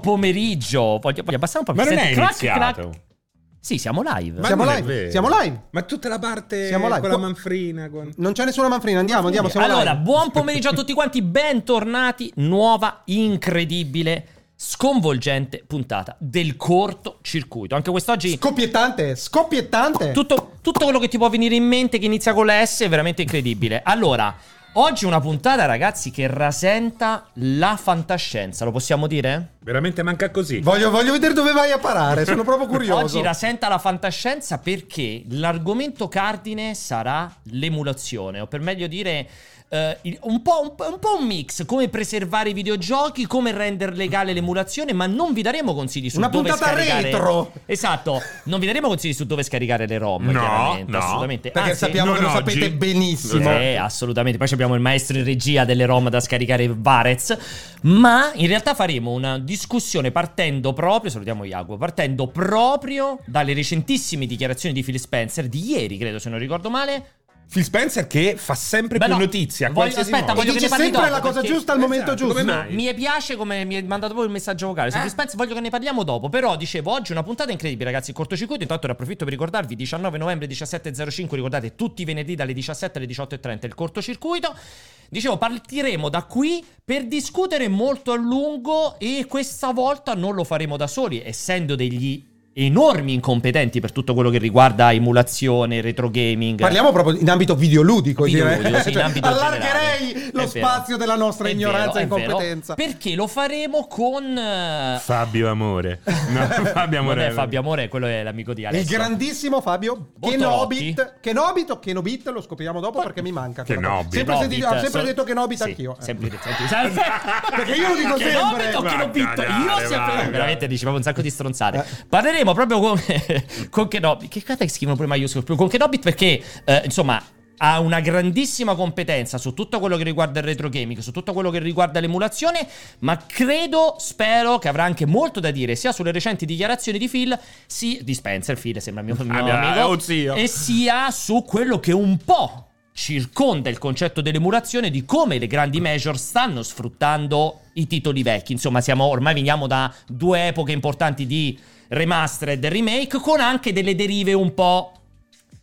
pomeriggio. Voglio, voglio abbassare un po'. Ma non è crack, iniziato. crack. Sì, siamo live. Ma Siamo live, siamo live. Ma tutta la parte Siamo live. con la manfrina. Con... Non c'è nessuna manfrina, andiamo, andiamo, siamo allora, live. buon pomeriggio a tutti quanti, bentornati. Nuova, incredibile, sconvolgente puntata del cortocircuito. Anche quest'oggi Scoppiettante, scoppiettante. tutto, tutto quello che ti può venire in mente che inizia con la S è veramente incredibile. Allora, oggi una puntata, ragazzi, che rasenta la fantascienza, lo possiamo dire? Veramente manca così. Voglio, voglio vedere dove vai a parare, sono proprio curioso. Oggi rasenta la fantascienza perché l'argomento cardine sarà l'emulazione, o per meglio dire eh, un, po', un po'- un po' un mix, come preservare i videogiochi, come rendere legale l'emulazione, ma non vi daremo consigli su Una dove puntata scaricare... retro. Esatto, non vi daremo consigli su dove scaricare le ROM, No, chiaramente, no. assolutamente. Perché Anzi, sappiamo che lo oggi. sapete benissimo. eh, assolutamente. Poi abbiamo il maestro in regia delle ROM da scaricare Varez. Ma in realtà faremo una discussione partendo proprio, salutiamo Iago, partendo proprio dalle recentissime dichiarazioni di Phil Spencer, di ieri credo se non ricordo male. Phil Spencer che fa sempre Beh, più no, notizia. voglio- qualsiasi aspetta, modo. Voglio che ne parli sempre dopo, la cosa giusta al momento Esatto, giusto. come mai? Mi piace come mi è mandato poi il messaggio vocale. Su Eh? Phil Spencer voglio che ne parliamo dopo. Però dicevo, oggi una puntata incredibile, ragazzi. Il cortocircuito. Intanto ne approfitto per ricordarvi: 19 novembre 17.05. Ricordate tutti i venerdì dalle 17 alle 18.30 il cortocircuito. Dicevo, partiremo da qui per discutere molto a lungo. E questa volta non lo faremo da soli, essendo degli enormi incompetenti per tutto quello che riguarda emulazione, retro gaming. Parliamo proprio in ambito videoludico, Videoludico, direi. sì, in Cioè, ambito allargherei generale. lo È vero. spazio della nostra È ignoranza vero, e è vero. incompetenza. Perché lo faremo con. eh, Fabio Amore. No, Fabio Non Amore. è Fabio Amore, quello è l'amico di Il Alessio. grandissimo Fabio. Kenobit. Kenobit o Kenobit lo scopriamo dopo perché mi manca. Kenobit. Sempre, Kenobit, sentito- ho sempre so- detto Kenobit sì, anch'io. eh. Sempre detto, sempre- Perché io lo dico Kenobit sempre. o Va a Kenobit? Io sempre. Veramente dicevamo un sacco di stronzate. Eh. Parleremo proprio con, con Kenobit. Che cazzo scrivono pure maiuscolo? Con Kenobit perché, eh, insomma. Ha una grandissima competenza su tutto quello che riguarda il retro gaming, su tutto quello che riguarda l'emulazione, ma credo, spero che avrà anche molto da dire sia sulle recenti dichiarazioni di Phil, sì, di Spencer, Phil sembra mio, mio Ah, amico, zio. e sia su quello che un po' circonda il concetto dell'emulazione di come le grandi major stanno sfruttando i titoli vecchi. Insomma, siamo ormai veniamo da due epoche importanti di remastered e remake con anche delle derive un po'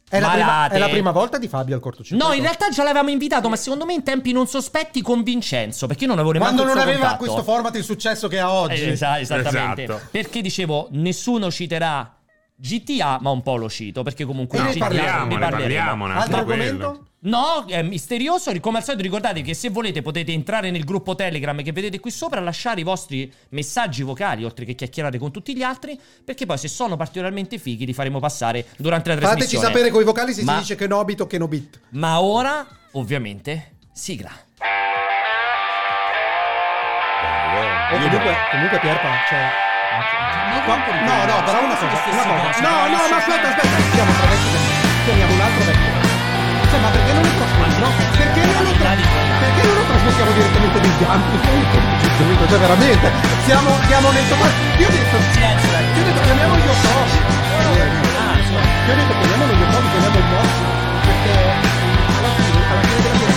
È la, prima, malate. è la prima volta di Fabio al cortocircuito. No, in realtà già l'avevamo invitato, ma secondo me in tempi non sospetti con Vincenzo, perché io non avevo nemmeno Quando non aveva contatto. questo format il successo che ha oggi. Eh, esa- esattamente. Esatto. Perché dicevo, nessuno citerà GTA, ma un po' lo cito, perché comunque E ne GTA parliamo, ne ne parleremo. parliamo un Altro argomento? quello. No, è misterioso. Come al solito, ricordatevi che se volete potete entrare nel gruppo Telegram che vedete qui sopra, lasciare i vostri messaggi vocali, oltre che chiacchierare con tutti gli altri. Perché poi, se sono particolarmente fighi, li faremo passare durante la Fateci trasmissione. sapere con i vocali se Ma- si dice Kenobit o Kenobit. Ma ora, ovviamente, sigla. O comunque, comunque Pierpa, cioè... No, no, però una cosa, una cosa. No, no, ma aspetta, aspetta, vecchi vecchi. Chiamiamo un altro. Cioè, ma perché non lo trasmettiamo? Perché non lo tra- Perché non lo trasmettiamo direttamente negli ampi? Cioè, veramente, siamo, siamo nel tomato. Io ho detto, Silenzio, dai. io ho detto chiamiamo gli Yotobi. Io ho detto chiamiamo gli Yotobi, chiamiamo il nostro. Perché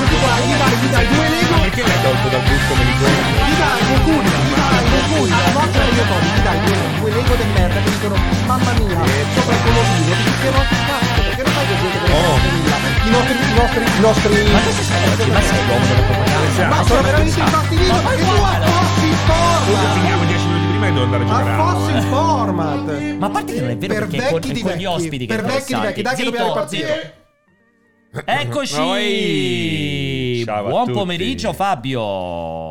questo qua gli dai, gli dai due Lego Perché l'hai tolto dal gruppo Meligoni? gli dai Goku, gli dai Goku, la nostra io Tobi, gli dai due, due Lego del merda che dicono mamma mia, sopra il colorino, ti dicono cazzo, perché non fai che gente che Oh. I nostri, i nostri, i nostri... Ma cosa stai oggi? Ma sei l'uomo della propaganda? Ma sono veramente infastidito Ma tu affossi il format! Finiamo 10 minuti prima e devo andare a giocare. Affossi il format! Ma a parte che non è vero Per perché è con, vecchi è di con gli vecchi, ospiti che per vecchi di vecchi, dai che dobbiamo ripartire. Eccoci! Buon pomeriggio Fabio!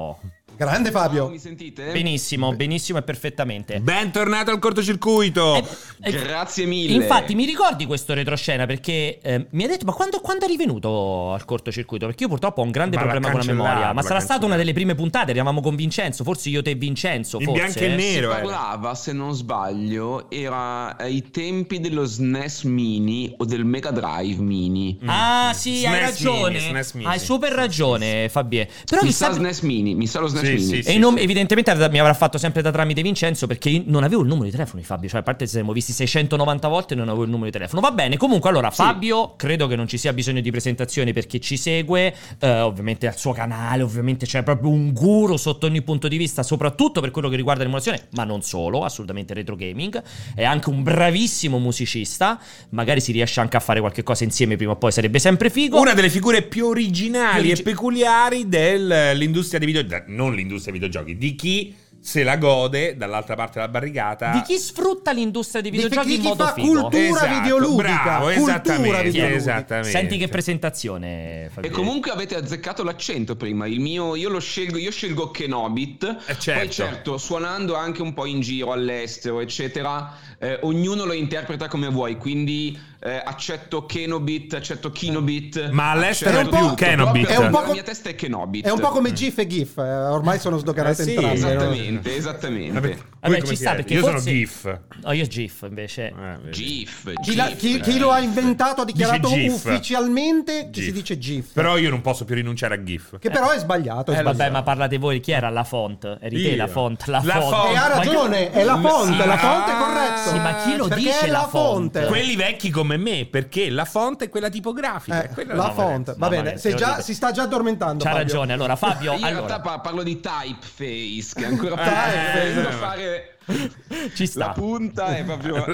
Grande Fabio! Mi sentite? Benissimo, benissimo e perfettamente. Bentornato al cortocircuito. Eh, eh, Grazie mille. Infatti, mi ricordi questo retroscena perché eh, mi ha detto: Ma quando, quando eri venuto al cortocircuito? Perché io purtroppo ho un grande Ma problema con la memoria. Ma sarà stata una delle prime puntate. Eravamo con Vincenzo, forse io, te e Vincenzo. In forse, bianco e eh. nero. Si parlava, se non sbaglio, era ai tempi dello SNES Mini o del Mega Drive Mini. Ah, sì, hai SNES ragione. Mini, SNES Mini. Hai super ragione, Fabie. Però mi chissà. sa SNES Mini, mi sa lo SNES Sì, sì, E non- evidentemente mi avrà fatto sempre da tramite Vincenzo perché non avevo il numero di telefono di Fabio, cioè a parte se siamo visti 690 volte non avevo il numero di telefono. Va bene, comunque allora. Fabio credo che non ci sia bisogno di presentazioni per chi ci segue, eh, ovviamente al suo canale, ovviamente c'è proprio un guru sotto ogni punto di vista, soprattutto per quello che riguarda l'emulazione, ma non solo, assolutamente retro gaming, è anche un bravissimo musicista, magari si riesce anche a fare qualche cosa insieme prima o poi, sarebbe sempre figo. Una delle figure più originali Più origi- e peculiari dell'industria dei videogiochi, non l'industria dei videogiochi, di chi se la gode dall'altra parte della barricata. Di chi sfrutta l'industria dei Di videogiochi chi- in chi modo fa figo. cultura Esatto, videoludica. bravo, cultura esattamente, videoludica. esattamente. Senti che presentazione, E Fabio. comunque avete azzeccato l'accento prima. Il mio, io lo scelgo, io scelgo Kenobit. Eh, certo. Poi certo, suonando anche un po' in giro all'estero, eccetera, eh, ognuno lo interpreta come vuoi. Quindi eh, accetto Kenobit, accetto Kinobit. Ma all'estero accetto è più tutto, Kenobit. È un po' La co- mia testa è Kenobit. È un po' come GIF e GIF, eh, ormai sono sdoganate Eh sì, entrambe. no? Esattamente, esattamente. Vabbè, Vabbè, ci sta perché Io forse- sono GIF. No, io GIF invece. Eh, vedi. GIF, Chi, la- GIF. chi- chi lo ha inventato ha dichiarato GIF. ufficialmente che GIF. si dice GIF. Però io non posso più rinunciare a GIF. Che però è sbagliato. È Eh, vabbè, sbagliato. ma parlate voi, chi era la font? Eri te la font? La, La font. font. E ha ragione, è la fonte, la fonte è corretto. Sì, ma chi lo dice è la la fonte? Quelli vecchi come me, perché la fonte è quella tipografica. Eh, quella la la fonte, va bene, che già- si sta già addormentando. C'ha Fabio. ragione. Allora, Fabio, Io in allora, realtà pa- parlo di typeface, che è ancora più Typeface. bello fare ci sta. la punta è proprio,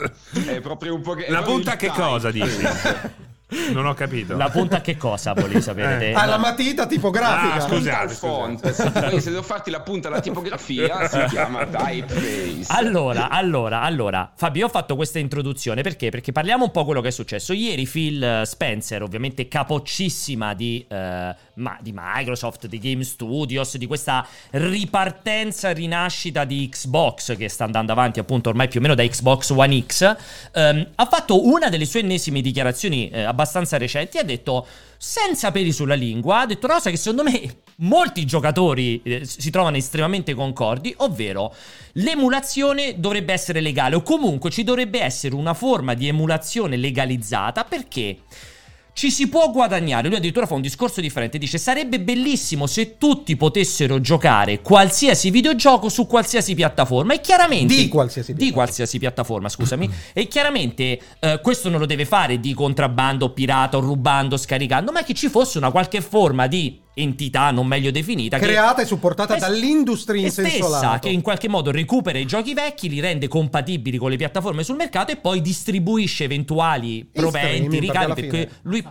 è proprio un po' che... La punta che cosa dici? Non ho capito. La punta che cosa volevi sapere? te? Ah, la No. matita tipografica. Ah, Scusate, font. Poi se devo farti la punta alla tipografia si chiama typeface. Allora, allora, allora, Fabio, io ho fatto questa introduzione perché? Perché parliamo un po' quello che è successo. Ieri Phil eh, Spencer, ovviamente capoccissima di, eh, ma- di Microsoft, di Game Studios, di questa ripartenza, rinascita di Xbox che sta andando avanti appunto ormai più o meno da Xbox One X, ehm, ha fatto una delle sue ennesime dichiarazioni eh, abbastanza recenti e ha detto senza peli sulla lingua, ha detto una cosa che secondo me molti giocatori eh, si trovano estremamente concordi, ovvero l'emulazione dovrebbe essere legale o comunque ci dovrebbe essere una forma di emulazione legalizzata perché ci si può guadagnare. Lui addirittura fa un discorso differente. Dice: Sarebbe bellissimo se tutti potessero giocare qualsiasi videogioco su qualsiasi piattaforma. E chiaramente. Di qualsiasi Di piattaforma. qualsiasi piattaforma, scusami. e chiaramente eh, questo non lo deve fare di contrabbando, pirata rubando, scaricando, ma che ci fosse una qualche forma di entità non meglio definita. che- Creata e supportata dall'industria in e senso stessa, lato. che in qualche modo recupera i giochi vecchi, li rende compatibili con le piattaforme sul mercato e poi distribuisce eventuali proventi, perché ricavi. Perché lui,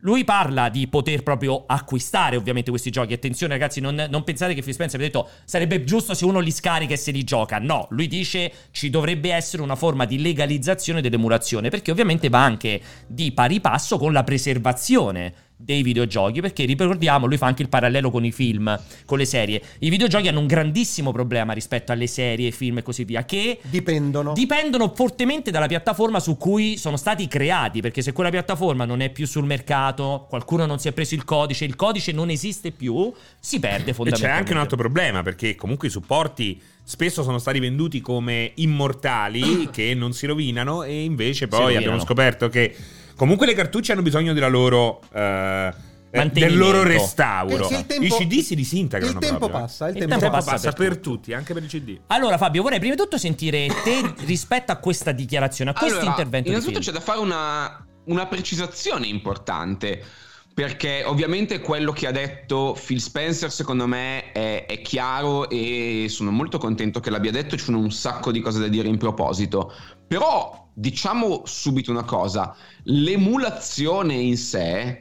lui parla di poter proprio acquistare ovviamente questi giochi. Attenzione ragazzi, non, non pensate che Phil Spencer abbia detto sarebbe giusto se uno li scarica e se li gioca. No, lui dice ci dovrebbe essere una forma di legalizzazione dell'emulazione perché ovviamente va anche di pari passo con la preservazione dei videogiochi perché ricordiamo lui fa anche il parallelo con i film con le serie. I videogiochi hanno un grandissimo problema rispetto alle serie film e così via che Dipendono. dipendono fortemente dalla piattaforma su cui sono stati creati perché se quella piattaforma non è più sul mercato qualcuno non si è preso il codice il codice non esiste più si perde E c'è fondamentalmente anche un altro problema, perché comunque i supporti spesso sono stati venduti come immortali che non si rovinano e invece poi abbiamo scoperto che comunque le cartucce hanno bisogno della loro... eh, del Mantenimento. loro restauro. Eh il tempo- I CD si disintegrano. Il tempo proprio. passa, il Il tempo tempo passa. passa per per tutti, anche per i CD. allora Fabio vorrei prima di tutto sentire te rispetto a questa dichiarazione a questo Allora, intervento di innanzitutto c'è da fare una, una precisazione importante. Perché ovviamente quello che ha detto Phil Spencer secondo me è, è chiaro e sono molto contento che l'abbia detto, ci sono un sacco di cose da dire in proposito. Però diciamo subito una cosa, l'emulazione in sé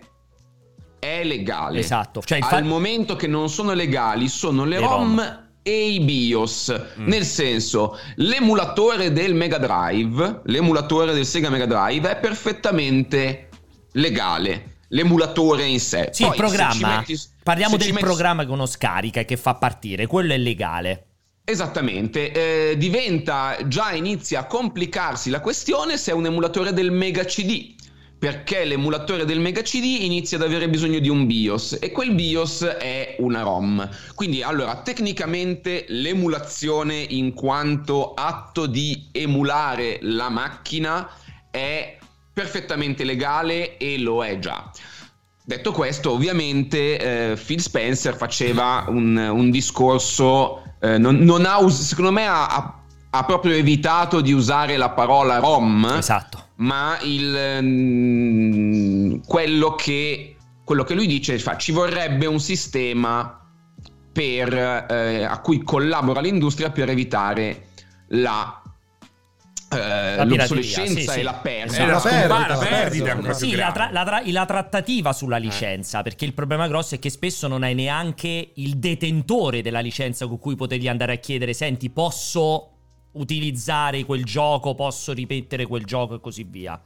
è legale. Esatto, cioè il Al momento che non sono legali sono le, Le ROM. ROM e i BIOS. Mm. Nel senso, l'emulatore del Mega Drive, l'emulatore del Sega Mega Drive è perfettamente legale. L'emulatore in sé. Sì, Poi, il programma. metti- Parliamo del metti- programma che uno scarica e che fa partire, quello è legale. Esattamente, eh, diventa già inizia a complicarsi la questione se è un emulatore del Mega CD. Perché l'emulatore del Mega CD inizia ad avere bisogno di un BIOS e quel BIOS è una ROM. Quindi, allora, tecnicamente l'emulazione in quanto atto di emulare la macchina è perfettamente legale e lo è già. detto questo, ovviamente eh, Phil Spencer faceva un, un discorso, eh, non, non ha, secondo me ha, ha, ha, proprio evitato di usare la parola ROM, esatto. ma il, mm, quello, che, quello che lui dice fa, ci vorrebbe un sistema per, eh, a cui collabora l'industria per evitare la eh, l'obsolescenza sì, e la perdita. La perdita, la perdita, la sì, la, tra, la, tra, la, trattativa sulla licenza, eh. perché il problema grosso è che spesso non hai neanche il detentore della licenza con cui potevi andare a chiedere, senti, posso utilizzare quel gioco, posso ripetere quel gioco e così via.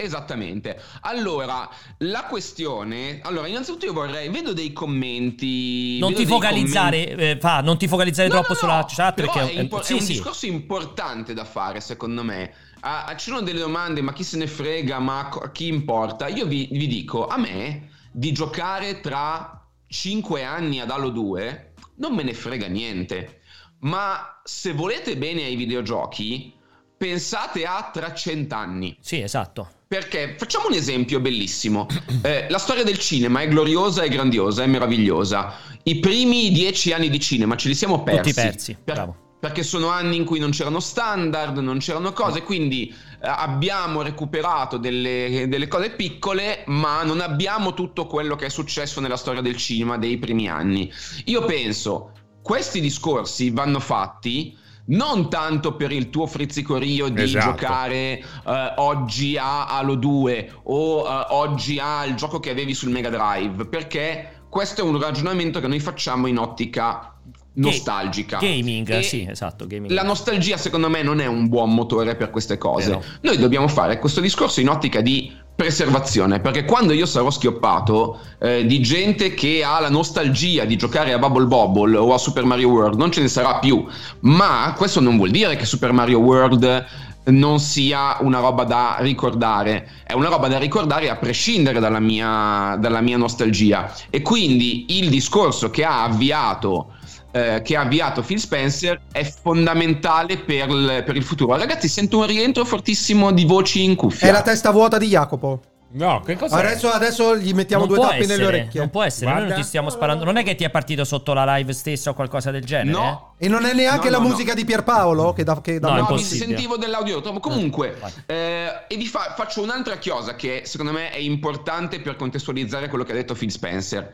Esattamente. Allora, la questione. Allora, innanzitutto io vorrei. Vedo dei commenti. Non ti focalizzare, commenti... Eh, fa, non ti focalizzare no, troppo no, sulla chat. Perché è, impo- sì, è un sì. discorso importante da fare, secondo me. Ah, ci sono delle domande, ma chi se ne frega, ma chi importa? Io vi, vi dico, a me di giocare tra 5 anni ad Halo 2 non me ne frega niente. Ma se volete bene ai videogiochi, pensate a tra cent'anni. Sì, esatto. Perché facciamo un esempio bellissimo. Eh, la storia del cinema è gloriosa, è grandiosa, è meravigliosa. I primi dieci anni di cinema ce li siamo persi. Tutti persi, per, bravo. Perché sono anni in cui non c'erano standard, non c'erano cose, quindi eh, abbiamo recuperato delle, delle cose piccole, ma non abbiamo tutto quello che è successo nella storia del cinema dei primi anni. Io penso, questi discorsi vanno fatti non tanto per il tuo frizzicorio di esatto. giocare uh, oggi a Halo 2 o uh, oggi al gioco che avevi sul Mega Drive, perché questo è un ragionamento che noi facciamo in ottica nostalgica. Gaming, e sì, esatto. Gaming. La nostalgia, secondo me, non è un buon motore per queste cose. Vero. Noi dobbiamo fare questo discorso in ottica di preservazione, perché quando io sarò schioppato eh, di gente che ha la nostalgia di giocare a Bubble Bobble o a Super Mario World, non ce ne sarà più, ma questo non vuol dire che Super Mario World non sia una roba da ricordare, è una roba da ricordare a prescindere dalla mia, dalla mia nostalgia. E quindi il discorso che ha avviato eh, che ha avviato Phil Spencer è fondamentale per, l- per, il futuro. Ragazzi, sento un rientro fortissimo di voci in cuffia. È la testa vuota di Jacopo. No, che cosa adesso, adesso, gli mettiamo non due tappi essere, nelle orecchie. Non può essere, Guarda. noi non ti stiamo sparando. Non è che ti è partito sotto la live stessa o qualcosa del genere? No. Eh? E non è neanche no, la no, musica no. di Pierpaolo che da, che da no, no mi sentivo dell'audio. Comunque, eh, e vi fa, faccio un'altra cosa che secondo me è importante per contestualizzare quello che ha detto Phil Spencer.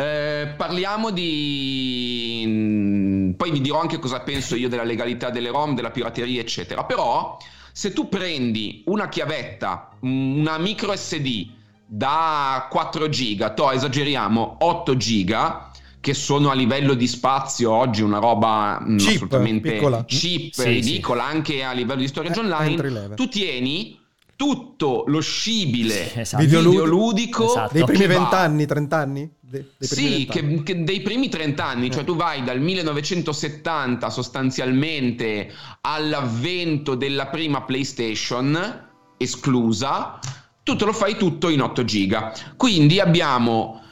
Eh, parliamo di. Mm, poi vi dirò anche cosa penso io della legalità delle ROM, della pirateria, eccetera. Però, se tu prendi una chiavetta, una micro SD da 4 giga, to esageriamo 8 giga, che sono a livello di spazio oggi una roba mm, cheap, assolutamente piccola. cheap, sì, ridicola, sì. anche a livello di storage eh, online, tu tieni tutto lo scibile esatto. videoludico esatto. dei primi vent'anni, trent'anni? De, sì, che, che dei primi trent'anni, eh. cioè tu vai dal 1970 sostanzialmente all'avvento della prima PlayStation esclusa, tutto lo fai tutto in 8 giga. Quindi abbiamo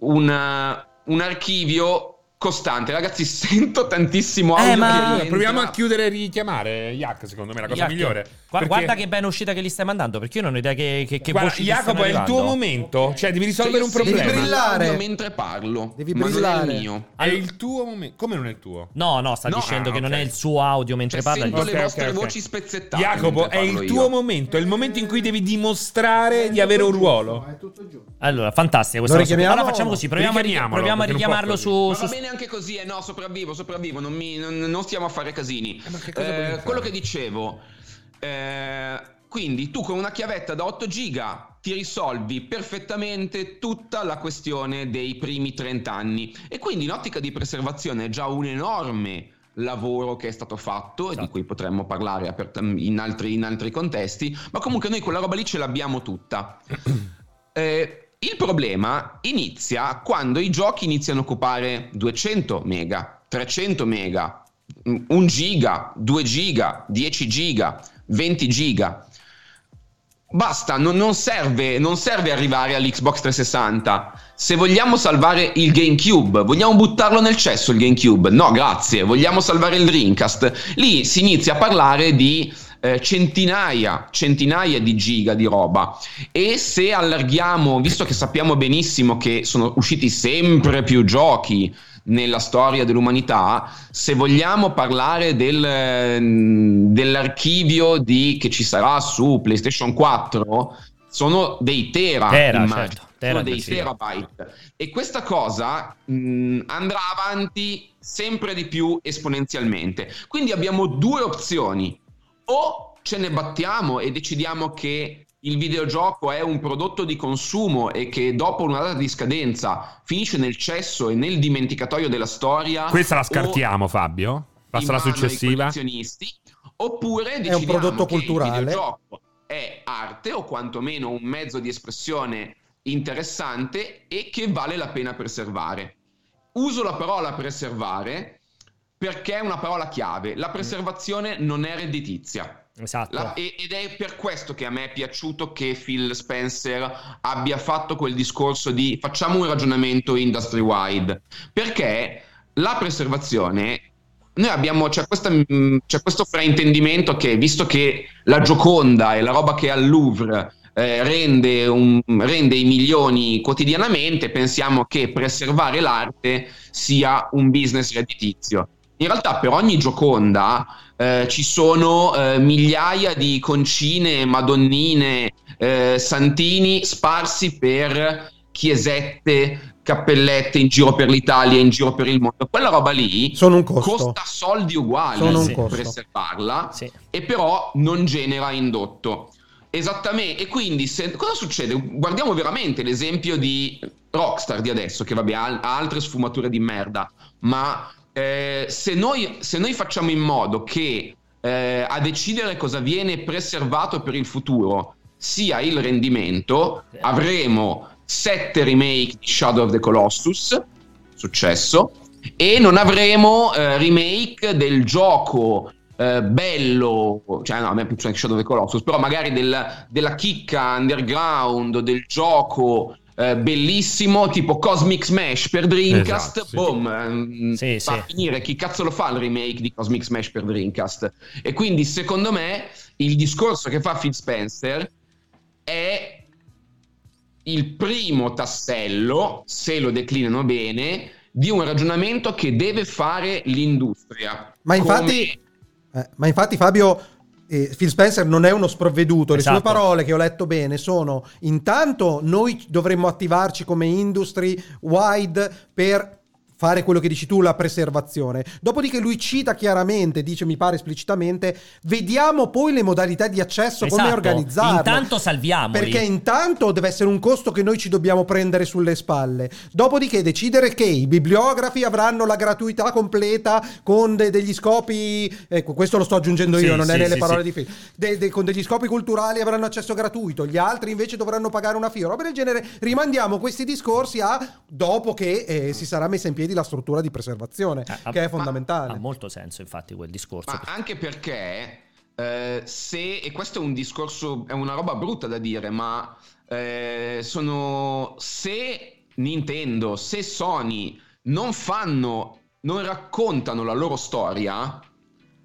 un, un archivio costante. Ragazzi, sento tantissimo audio. Eh, ma... Proviamo a chiudere e richiamare Yak, secondo me, la cosa Yak. migliore. Perché... Guarda che ben uscita che li stai mandando, perché io non ho idea che, che, che Guarda, voci Jacopo, è il tuo momento. Cioè, devi risolvere cioè, un problema. Devi brillare mentre parlo. Devi brillare. è il mio. È il tuo momento. Come non è il tuo? No, no, sta no, dicendo ah, che okay. non è il suo audio mentre cioè, parla. Sento okay, le vostre okay, voci spezzettate. Jacopo, è il tuo io. momento. È il momento in cui devi dimostrare di avere un ruolo. È. Allora, fantastica questa cosa. Allora facciamo così, proviamo a richiamarlo su... Va bene anche così, eh no, sopravvivo, sopravvivo, non, mi, non, non stiamo a fare casini. Eh, eh, quello che dicevo, eh, quindi tu con una chiavetta da 8 giga ti risolvi perfettamente tutta la questione dei primi 30 anni e quindi in ottica di preservazione è già un enorme lavoro che è stato fatto e di cui potremmo parlare in altri, in altri contesti, ma comunque noi quella roba lì ce l'abbiamo tutta. Eh, il problema inizia quando i giochi iniziano a occupare 200 mega, 300 mega, 1 giga, 2 giga, 10 giga, 20 giga. Basta, non, non, serve, non serve arrivare all'Xbox 360. Se vogliamo salvare il GameCube, vogliamo buttarlo nel cesso il GameCube? No, grazie. Vogliamo salvare il Dreamcast? Lì si inizia a parlare di eh, centinaia, centinaia di giga di roba. E se allarghiamo, visto che sappiamo benissimo che sono usciti sempre più giochi nella storia dell'umanità, se vogliamo parlare del, mm, dell'archivio di, che ci sarà su PlayStation 4, sono dei tera, Tera, certo. Tera sono dei sì. terabyte. E questa cosa mh, andrà avanti sempre di più esponenzialmente. Quindi abbiamo due opzioni. O ce ne battiamo e decidiamo che il videogioco è un prodotto di consumo e che dopo una data di scadenza finisce nel cesso e nel dimenticatoio della storia. Questa la scartiamo, Fabio. Passa la successiva. oppure È un decidiamo prodotto che il culturale. videogioco è arte o quantomeno un mezzo di espressione interessante e che vale la pena preservare. Uso la parola preservare perché è una parola chiave. La preservazione non è redditizia. Esatto. La- e- ed è per questo che a me è piaciuto che Phil Spencer abbia fatto quel discorso di facciamo un ragionamento industry wide perché la preservazione noi abbiamo c'è, questa, c'è questo fraintendimento che visto che la Gioconda è la roba che al Louvre eh, rende, un- rende i milioni quotidianamente pensiamo che preservare l'arte sia un business redditizio in realtà per ogni Gioconda eh, ci sono eh, migliaia di concine, madonnine, eh, santini sparsi per chiesette, cappellette in giro per l'Italia, in giro per il mondo. Quella roba lì Sono un costo. costa soldi uguali Sono un per preservarla Sì. e però non genera indotto. Esattamente, e quindi se- cosa succede? Guardiamo veramente l'esempio di Rockstar di adesso, che vabbè ha altre sfumature di merda, ma eh, se, noi, se noi facciamo in modo che eh, a decidere cosa viene preservato per il futuro sia il rendimento, avremo sette remake di Shadow of the Colossus, successo, e non avremo eh, remake del gioco eh, bello, cioè no, a me piace Shadow of the Colossus, però magari del- della chicca underground, del gioco eh, bellissimo tipo Cosmic Smash per Dreamcast, Esatto, sì. boom, ehm, Sì, va a sì. finire chi cazzo lo fa il remake di Cosmic Smash per Dreamcast? E quindi secondo me il discorso che fa Phil Spencer è il primo tassello, se lo declinano bene, di un ragionamento che deve fare l'industria. Ma infatti, Come- eh, ma infatti Fabio, eh, Phil Spencer non è uno sprovveduto. Le Esatto. sue parole che ho letto bene sono: intanto noi dovremmo attivarci come industry wide per fare quello che dici tu, la preservazione. Dopodiché lui cita chiaramente, dice mi pare esplicitamente, vediamo poi le modalità di accesso, come Esatto. organizzarlo. Intanto salviamoli. Perché intanto deve essere un costo che noi ci dobbiamo prendere sulle spalle. Dopodiché decidere che i bibliografi avranno la gratuità completa con de- degli scopi. Ecco, questo lo sto aggiungendo io, Sì, non è sì, nelle sì, parole di Phil. De- de- con degli scopi culturali avranno accesso gratuito, gli altri invece dovranno pagare una FIO. Roba del genere. Rimandiamo questi discorsi a dopo che eh, si sarà messa in piedi la struttura di preservazione, Eh, che è fondamentale. Ha molto senso, infatti, quel discorso. Ma anche perché eh, se, e questo è un discorso, è una roba brutta da dire, ma eh, sono se Nintendo, se Sony non fanno, non raccontano la loro storia,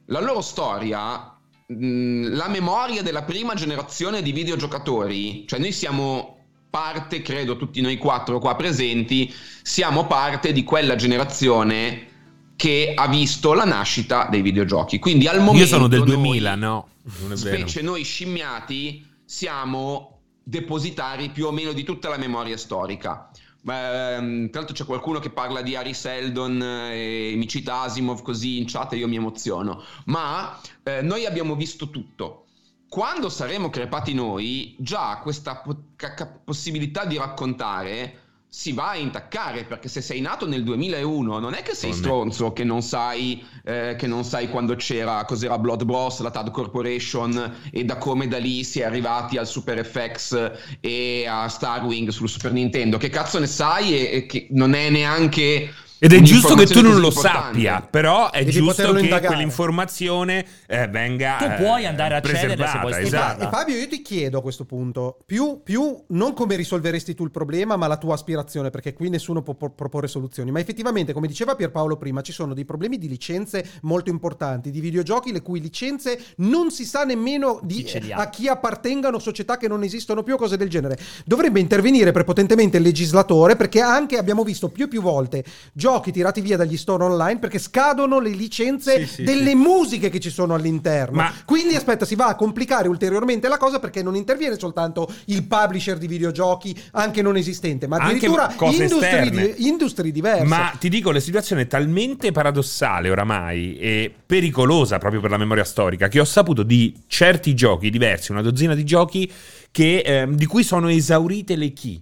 la loro storia, mh, la memoria della prima generazione di videogiocatori, cioè noi siamo parte, credo tutti noi quattro qua presenti, siamo parte di quella generazione che ha visto la nascita dei videogiochi. Quindi al momento Io sono del noi, 2000, no, non è vero. Specie noi scimmiati siamo depositari più o meno di tutta la memoria storica. Ehm, tra l'altro c'è qualcuno che parla di Harry Seldon eh, e mi cita Asimov così in chat e io mi emoziono. Ma eh, noi abbiamo visto tutto. Quando saremo crepati noi, già questa po- ca- possibilità di raccontare si va a intaccare perché se sei nato nel 2001 non è che sei stronzo che non sai eh, che non sai quando c'era cos'era Blood Bros la Tad Corporation e da come da lì si è arrivati al Super FX e a Starwing sul Super Nintendo. Che cazzo ne sai e, e che non è neanche Ed è giusto che tu non lo sappia, però è giusto che indagare. quell'informazione eh, venga Tu puoi andare a cedere se puoi esatto. E Fabio, io ti chiedo a questo punto, più, più, non come risolveresti tu il problema, ma la tua aspirazione, perché qui nessuno può proporre soluzioni, ma effettivamente, come diceva Pierpaolo prima, ci sono dei problemi di licenze molto importanti, di videogiochi le cui licenze non si sa nemmeno di, a chi appartengano, società che non esistono più, cose del genere. Dovrebbe intervenire prepotentemente il legislatore, perché anche abbiamo visto più e più volte giochi tirati via dagli store online perché scadono le licenze sì, sì, delle sì. musiche che ci sono all'interno. Ma... Quindi aspetta, si va a complicare ulteriormente la cosa perché non interviene soltanto il publisher di videogiochi anche non esistente, ma addirittura industrie, di, industrie diverse. Ma ti dico, la situazione è talmente paradossale oramai e pericolosa proprio per la memoria storica che ho saputo di certi giochi diversi, una dozzina di giochi che, eh, di cui sono esaurite le key.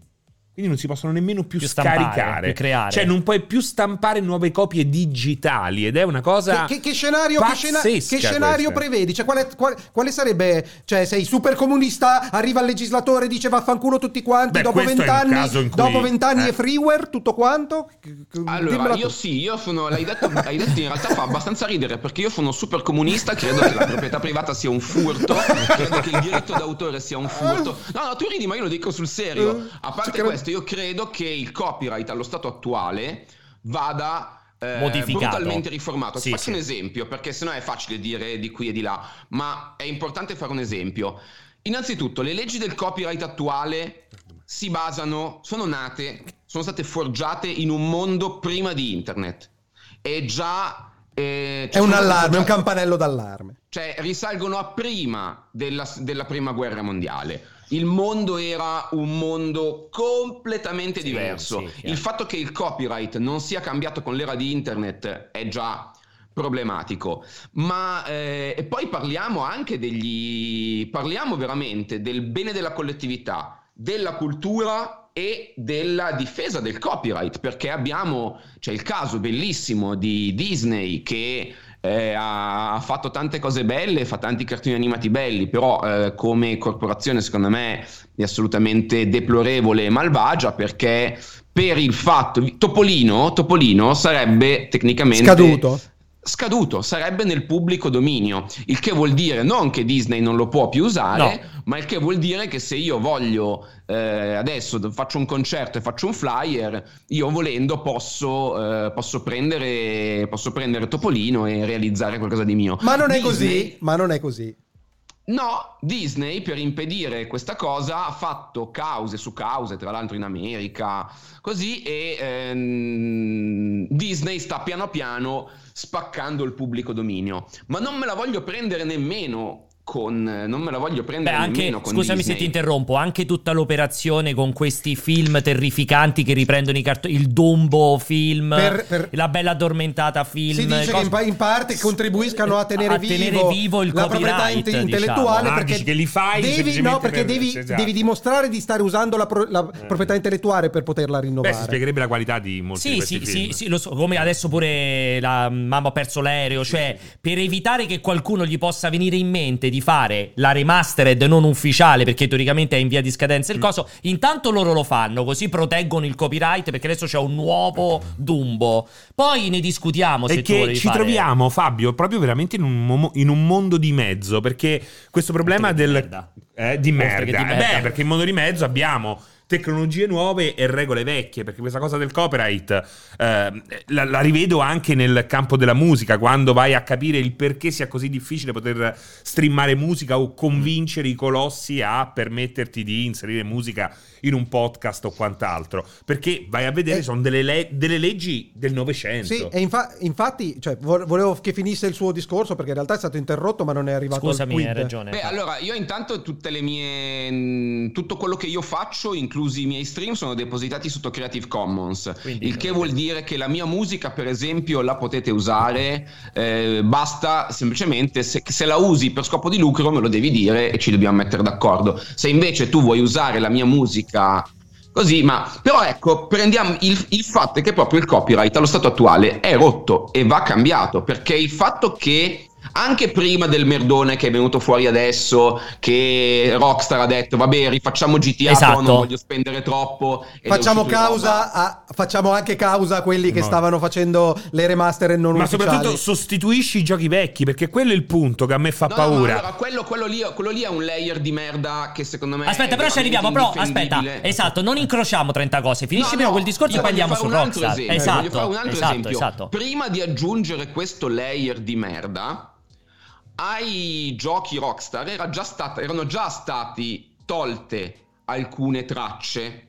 Quindi non si possono nemmeno più, più scaricare, stampare, più creare. Cioè non puoi più stampare nuove copie digitali ed è una cosa Che, che, che scenario, che scena- che scenario prevedi? Cioè quale, quale, quale, sarebbe Cioè sei super comunista, arriva il legislatore dice vaffanculo tutti quanti Beh, dopo vent'anni cui... dopo vent'anni eh. è freeware tutto quanto? Allora io tu. sì, io sono l'hai detto, l'hai detto in realtà fa abbastanza ridere perché io sono super comunista, credo che la proprietà privata sia un furto, credo che il diritto d'autore sia un furto. No, no, tu ridi, ma io lo dico sul serio. Eh, A parte questo questo io credo che il copyright allo stato attuale vada eh, brutalmente riformato. Sì, Faccio sì. un esempio, perché sennò è facile dire di qui e di là, ma è importante fare un esempio. Innanzitutto, le leggi del copyright attuale si basano, sono nate, sono state forgiate in un mondo prima di internet. E già eh, è un allarme, è un campanello d'allarme. Cioè, risalgono a prima della, della prima guerra mondiale il mondo era un mondo completamente sì, diverso. Sì, il fatto che il copyright non sia cambiato con l'era di internet è già problematico. Ma eh, e poi parliamo anche degli parliamo veramente del bene della collettività, della cultura e della difesa del copyright, perché abbiamo c'è il caso bellissimo di Disney che eh, ha fatto tante cose belle, fa tanti cartoni animati belli, però eh, come corporazione secondo me è assolutamente deplorevole e malvagia perché per il fatto Topolino, Topolino sarebbe tecnicamente scaduto scaduto, sarebbe nel pubblico dominio, il che vuol dire non che Disney non lo può più usare, no. ma il che vuol dire che se io voglio eh, adesso faccio un concerto e faccio un flyer, io volendo posso, eh, posso, prendere, posso prendere Topolino e realizzare qualcosa di mio. Ma non Disney, è così, ma non è così. No, Disney per impedire questa cosa ha fatto cause su cause, tra l'altro in America, così, e ehm, Disney sta piano piano spaccando il pubblico dominio. Ma non me la voglio prendere nemmeno con non me la voglio prendere Beh, anche, scusami Disney. se ti interrompo anche tutta l'operazione con questi film terrificanti che riprendono i cartoni il Dumbo film per, per... la bella addormentata film si dice cos- che in, parte contribuiscano a tenere, a vivo, tenere vivo, il la proprietà int- diciamo. intellettuale perché ah, che li fai devi, no, perché per, devi, esatto. devi, dimostrare di stare usando la, pro- la eh. proprietà intellettuale per poterla rinnovare Beh, si spiegherebbe la qualità di molti sì, sì, sì, sì, lo so, come adesso pure la mamma ha perso l'aereo cioè per evitare che qualcuno gli possa venire in mente di fare la remastered non ufficiale perché teoricamente è in via di scadenza il mm. coso, intanto loro lo fanno, così proteggono il copyright perché adesso c'è un nuovo Dumbo. Poi ne discutiamo se e che ci fare... troviamo, Fabio, proprio veramente in un, in un, mondo di mezzo perché questo problema del... Merda. Eh, di merda. Di merda. Eh beh, perché in mondo di mezzo abbiamo tecnologie nuove e regole vecchie, perché questa cosa del copyright eh, la, la, rivedo anche nel campo della musica, quando vai a capire il perché sia così difficile poter streamare musica o convincere i colossi a permetterti di inserire musica in un podcast o quant'altro, perché vai a vedere, eh, sono delle, le- delle, leggi del Novecento. Sì, e infa- infatti, cioè, volevo che finisse il suo discorso perché in realtà è stato interrotto, ma non è arrivato Scusami, al quid. hai ragione. Beh, allora, io intanto tutte le mie tutto quello che io faccio, inclusi i miei stream, sono depositati sotto Creative Commons, Quindi, il che vuol dire che la mia musica, per esempio, la potete usare, eh, basta semplicemente se, se la usi per scopo di lucro me lo devi dire e ci dobbiamo mettere d'accordo. Se invece tu vuoi usare la mia musica così, ma però ecco, prendiamo il, il, fatto è che proprio il copyright allo stato attuale è rotto e va cambiato perché il fatto che Anche prima del merdone che è venuto fuori adesso, che Rockstar ha detto, vabbè, rifacciamo GTA, Esatto. non voglio spendere troppo. Facciamo causa, a- facciamo anche causa a quelli che No. stavano facendo le remaster e non Ma ufficiali. soprattutto sostituisci i giochi vecchi, perché quello è il punto che a me fa No, no, paura. ma allora, quello, quello lì, quello lì è un layer di merda che secondo me. Aspetta, però ci arriviamo. Però aspetta, esatto, non incrociamo 30 cose. Finisci No, prima no, quel discorso e poi andiamo su fare un altro Rockstar. esempio, voglio Esatto, fare un altro esatto, esempio. esatto. Prima di aggiungere questo layer di merda, ai giochi Rockstar era già stata- erano già stati tolte alcune tracce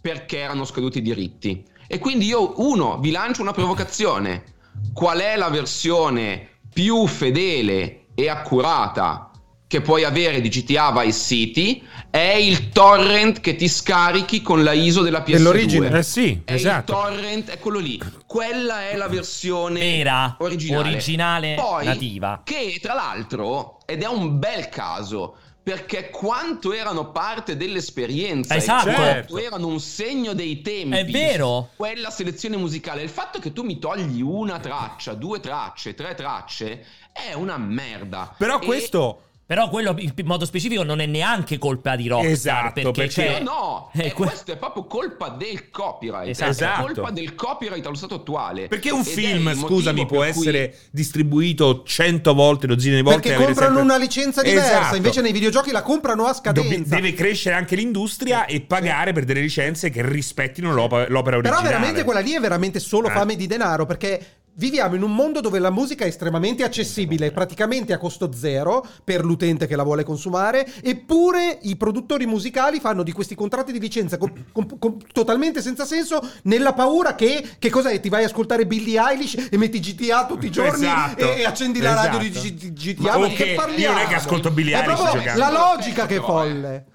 perché erano scaduti i diritti. E quindi io, uno, vi lancio una provocazione. Qual è la versione più fedele e accurata che puoi avere di GTA Vice City? È il torrent che ti scarichi con la ISO della PS2. Dell'origine. Eh sì, È esatto. il torrent, è quello lì. Quella è la versione Vera, originale, originale, Poi, nativa. Che tra l'altro, ed è un bel caso, perché quanto erano parte dell'esperienza, e Esatto. quanto Certo. erano un segno dei tempi. È vero. Quella selezione musicale, il fatto che tu mi togli una traccia, due tracce, tre tracce, è una merda. Però E- questo... Però quello in modo specifico non è neanche colpa di Rockstar. Esatto, perché, perché- c'è. No, no, Eh, è que- questo è proprio colpa del copyright. Esatto. È colpa Esatto. del copyright allo stato attuale. Perché un Ed è film, il scusami, può cui- essere distribuito cento volte, dozzine di volte. Perché comprano sempre- una licenza diversa, Esatto. invece nei videogiochi la comprano a scadenza. deve crescere anche l'industria e pagare per delle licenze che rispettino l'op- l'opera Però originale. veramente quella lì è veramente solo Eh. fame di denaro perché viviamo in un mondo dove la musica è estremamente accessibile, praticamente a costo zero per l'utente che la vuole consumare, eppure i produttori musicali fanno di questi contratti di licenza com- com- com- totalmente senza senso nella paura che che cos'è? Ti vai a ascoltare Billie Eilish e metti GTA tutti i giorni Esatto. e, e accendi la radio di Esatto. G- GTA, Ma ma ok, di che io non è che ascolto Billie È Eilish proprio giocando. la logica che è folle.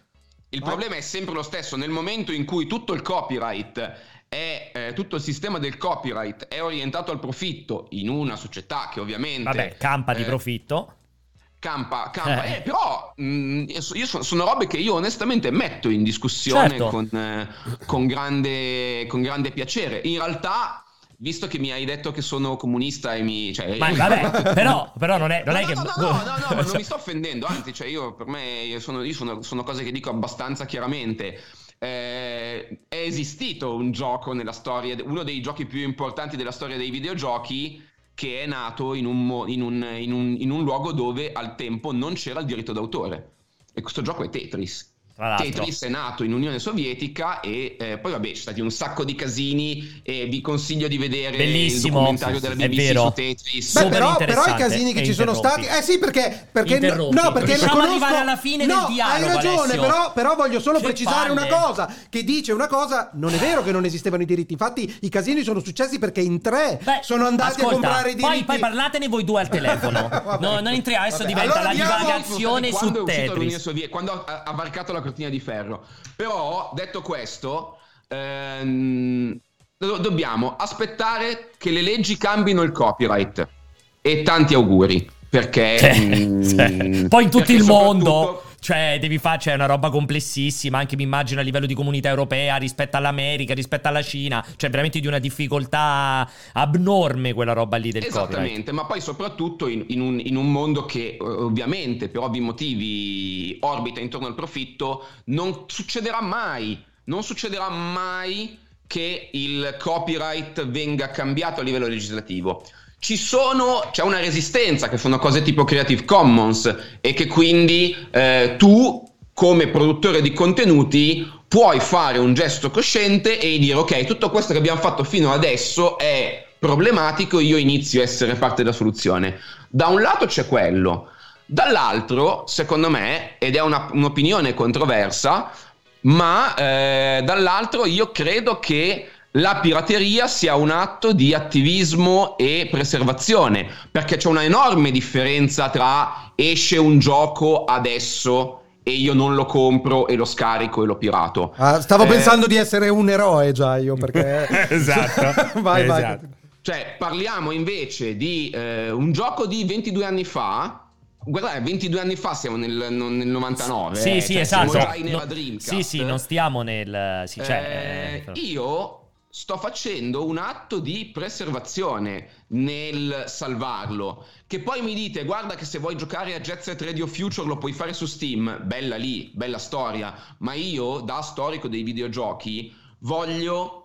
Il problema è sempre lo stesso, nel momento in cui tutto il copyright è eh, tutto il sistema del copyright è orientato al profitto in una società che ovviamente Vabbè, campa di eh, profitto. Campa, campa. Eh. Eh, però mh, io so- io so- sono robe che io onestamente metto in discussione Certo. con, eh, con grande, con grande piacere. In realtà, visto che mi hai detto che sono comunista e mi... Cioè, Ma vabbè, però, però non è, non No, è no, che. no, no, no, no, non mi sto offendendo, anzi, cioè io per me io sono, io sono, sono cose che dico abbastanza chiaramente. Eh, è esistito un gioco nella storia, uno dei giochi più importanti della storia dei videogiochi che è nato in un, in un- in un- in un luogo dove al tempo non c'era il diritto d'autore. E questo gioco è Tetris. Tra l'altro. Tetris è nato in Unione Sovietica e eh, poi vabbè ci sono stati un sacco di casini e vi consiglio di vedere Bellissimo, il documentario della BBC vero. su Tetris. Beh, però, però i casini che ci sono stati. Eh sì, perché. perché Interrompi. no, perché Riusciamo conosco- arrivare alla fine del no, dialogo, Hai ragione, però, però voglio solo Che precisare palle. una cosa: che dice una cosa. Non è vero che non esistevano i diritti. Infatti, i casini sono successi perché in tre Beh, sono andati ascolta, a comprare i diritti. Poi, poi parlatene voi due al telefono. Vabbè. no, non entriamo, adesso Vabbè, diventa allora la divagazione su quando è uscito l'Unione Tetris. Sovietica, quando ha, ha varcato la cortina di ferro. Però, detto questo, ehm, do- dobbiamo aspettare che le leggi cambino il copyright. E tanti auguri. Perché Cioè, mm, cioè, poi in tutto il mondo, cioè, devi fare, c'è una roba complessissima, anche mi immagino a livello di comunità europea rispetto all'America, rispetto alla Cina, cioè veramente di una difficoltà abnorme quella roba lì del copyright. Esattamente, ma poi soprattutto in, in un, in un mondo che eh, ovviamente per ovvi motivi orbita intorno al profitto, non succederà mai, non succederà mai che il copyright venga cambiato a livello legislativo. Ci sono, c'è una resistenza che sono cose tipo Creative Commons e che quindi eh, tu come produttore di contenuti puoi fare un gesto cosciente e dire ok, tutto questo che abbiamo fatto fino adesso è problematico, io inizio a essere parte della soluzione. Da un lato c'è quello, dall'altro, secondo me, ed è una- un'opinione controversa, ma eh, dall'altro io credo che la pirateria sia un atto di attivismo e preservazione, perché c'è una enorme differenza tra esce un gioco adesso e io non lo compro e lo scarico e lo pirato. Ah, stavo Eh, pensando di essere un eroe già io perché. Esatto, vai, vai. esatto. Cioè, parliamo invece di eh, un gioco di 22 anni fa. Guardate, 22 anni fa siamo nel, non- nel 99. Sì, eh, sì, cioè, esatto. Siamo già in era No, Dreamcast. sì, sì, non stiamo nel... Sì, cioè, Eh, io sto facendo un atto di preservazione nel salvarlo. Che poi mi dite, guarda che se vuoi giocare a Jet Set Radio Future lo puoi fare su Steam, bella lì, bella storia, ma io da storico dei videogiochi voglio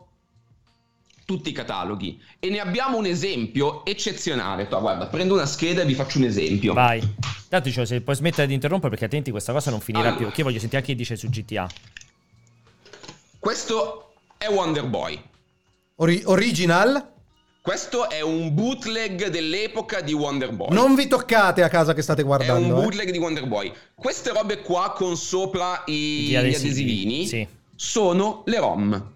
tutti i cataloghi e ne abbiamo un esempio eccezionale. Toh, guarda, prendo una scheda e vi faccio un esempio. Vai. Tanto dicevo, se puoi smettere di interrompere perché altrimenti questa cosa non finirà allora. più. Perché io voglio sentire anche chi dice su GTA. Questo è Wonder Boy. Ori- original? Questo è un bootleg dell'epoca di Wonder Boy. Non vi toccate a casa che state guardando. È un eh. bootleg eh. di Wonder Boy. Queste robe qua con sopra i, gli, adesivi. gli adesivini sì. sono le ROM.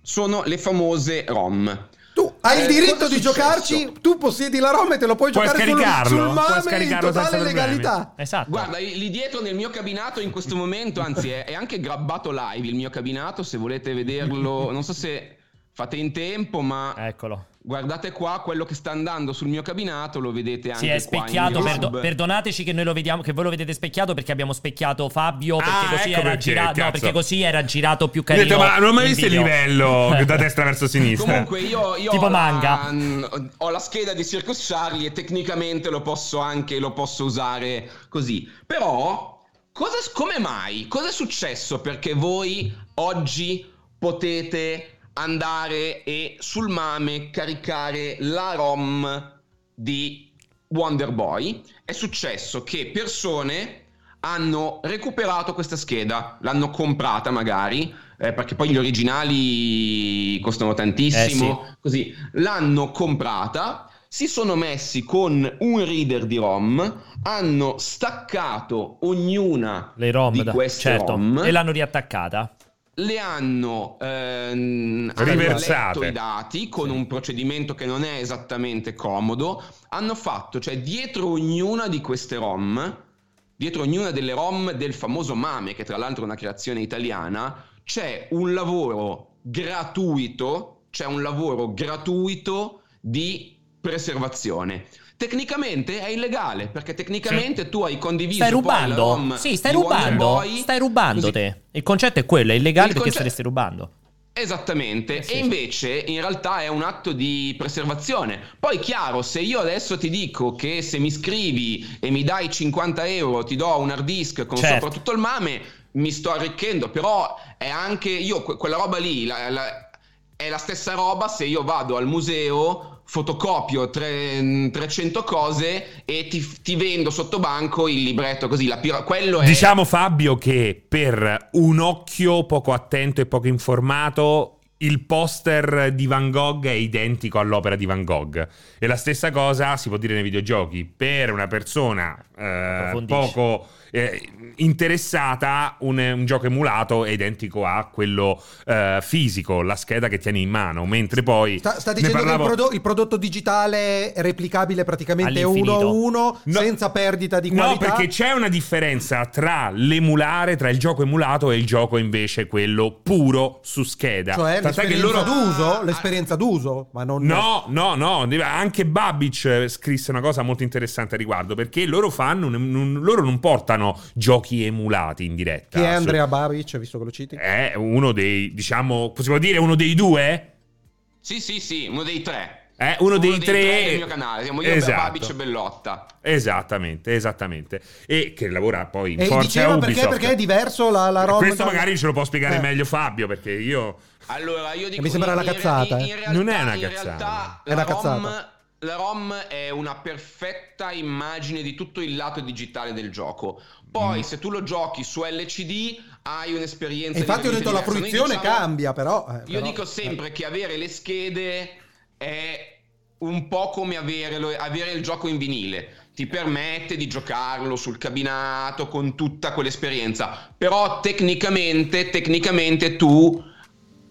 Sono le famose ROM. Tu hai eh, il diritto di giocarci, tu possiedi la ROM e te lo puoi, puoi giocare sul, sul mame in totale legalità. Esatto. Guarda, lì dietro nel mio cabinato in questo momento, anzi è, è anche grabbato live il mio cabinato, se volete vederlo, non so se fate in tempo, ma Eccolo. guardate qua quello che sta andando sul mio cabinato, lo vedete anche Si è specchiato, perdo- perdonateci che noi lo vediamo, che voi lo vedete specchiato perché abbiamo specchiato Fabio perché ah, così ecco era perché, girato, no, perché così era girato più carino. Detto, ma non ho mai visto il livello da destra verso sinistra. Comunque io, io tipo ho, manga. La, ho la scheda di Circus Charlie e tecnicamente lo posso anche lo posso usare così. Però cosa, come mai? Cosa è successo perché voi oggi potete andare e sul MAME caricare la ROM di Wonder Boy. È successo che persone hanno recuperato questa scheda, l'hanno comprata magari, eh, perché poi gli originali costano tantissimo, eh sì. così l'hanno comprata, si sono messi con un reader di ROM, hanno staccato ognuna Le ROM di da, queste certo, ROM e l'hanno riattaccata le hanno ehm, riversate i dati con un procedimento che non è esattamente comodo. Hanno fatto, cioè dietro ognuna di queste ROM, dietro ognuna delle ROM del famoso Mame, che tra l'altro è una creazione italiana, c'è un lavoro gratuito, c'è un lavoro gratuito di preservazione. Tecnicamente è illegale perché tecnicamente sì. tu hai condiviso Stai rubando? Sì, stai rubando. Boy, stai rubando così. te. Il concetto è quello, è illegale Il perché concetto... staresti rubando. Esattamente, eh sì, e invece in realtà è un atto di preservazione. Poi chiaro, se io adesso ti dico che se mi scrivi e mi dai 50 euro ti do un hard disk con certo. sopra tutto il mame, mi sto arricchendo, però è anche io, quella roba lì, la, la, è la stessa roba se io vado al museo fotocopio tre, 300 cose e ti, ti, vendo sotto banco il libretto così la pira- quello è diciamo Fabio che per un occhio poco attento e poco informato il poster di Van Gogh è identico all'opera di Van Gogh. E la stessa cosa si può dire nei videogiochi. Per una persona eh, poco eh, interessata, un, un, gioco emulato è identico a quello eh, fisico, la scheda che tieni in mano, mentre poi... Sta, sta dicendo parlavo... che il, prodo- il, prodotto digitale è replicabile praticamente uno a uno, no, senza perdita di qualità? No, perché c'è una differenza tra l'emulare, tra il gioco emulato e il gioco invece quello puro su scheda. Cioè Tant'è l'esperienza loro... d'uso, l'esperienza d'uso, ma non... No, no, no, anche Babic scrisse una cosa molto interessante a riguardo, perché loro fanno, un, un, loro non portano giochi emulati in diretta. Chi è Andrea Babic, visto che lo citi? È uno dei, diciamo, possiamo dire uno dei due? Sì, sì, sì, uno dei tre. Eh, uno, uno dei, dei, tre, tre del mio canale, siamo io, esatto. Babic e Bellotta. Esattamente, esattamente. E che lavora poi in e forza Ubisoft. Perché, perché è diverso la, la ROM? Questo magari ce lo può spiegare eh. meglio Fabio, perché io... Allora, io dico... Mi sembra una cazzata. In, in, in realtà, non è una cazzata. È una cazzata. La ROM è una perfetta immagine di tutto il lato digitale del gioco. Poi, mm. se tu lo giochi su LCD, hai un'esperienza. E infatti, ho detto la fruizione diciamo, cambia, però. Eh, io però, dico sempre eh. che avere le schede è un po' come avere, lo, avere il gioco in vinile. Ti permette di giocarlo sul cabinato con tutta quell'esperienza. Però, tecnicamente, tecnicamente tu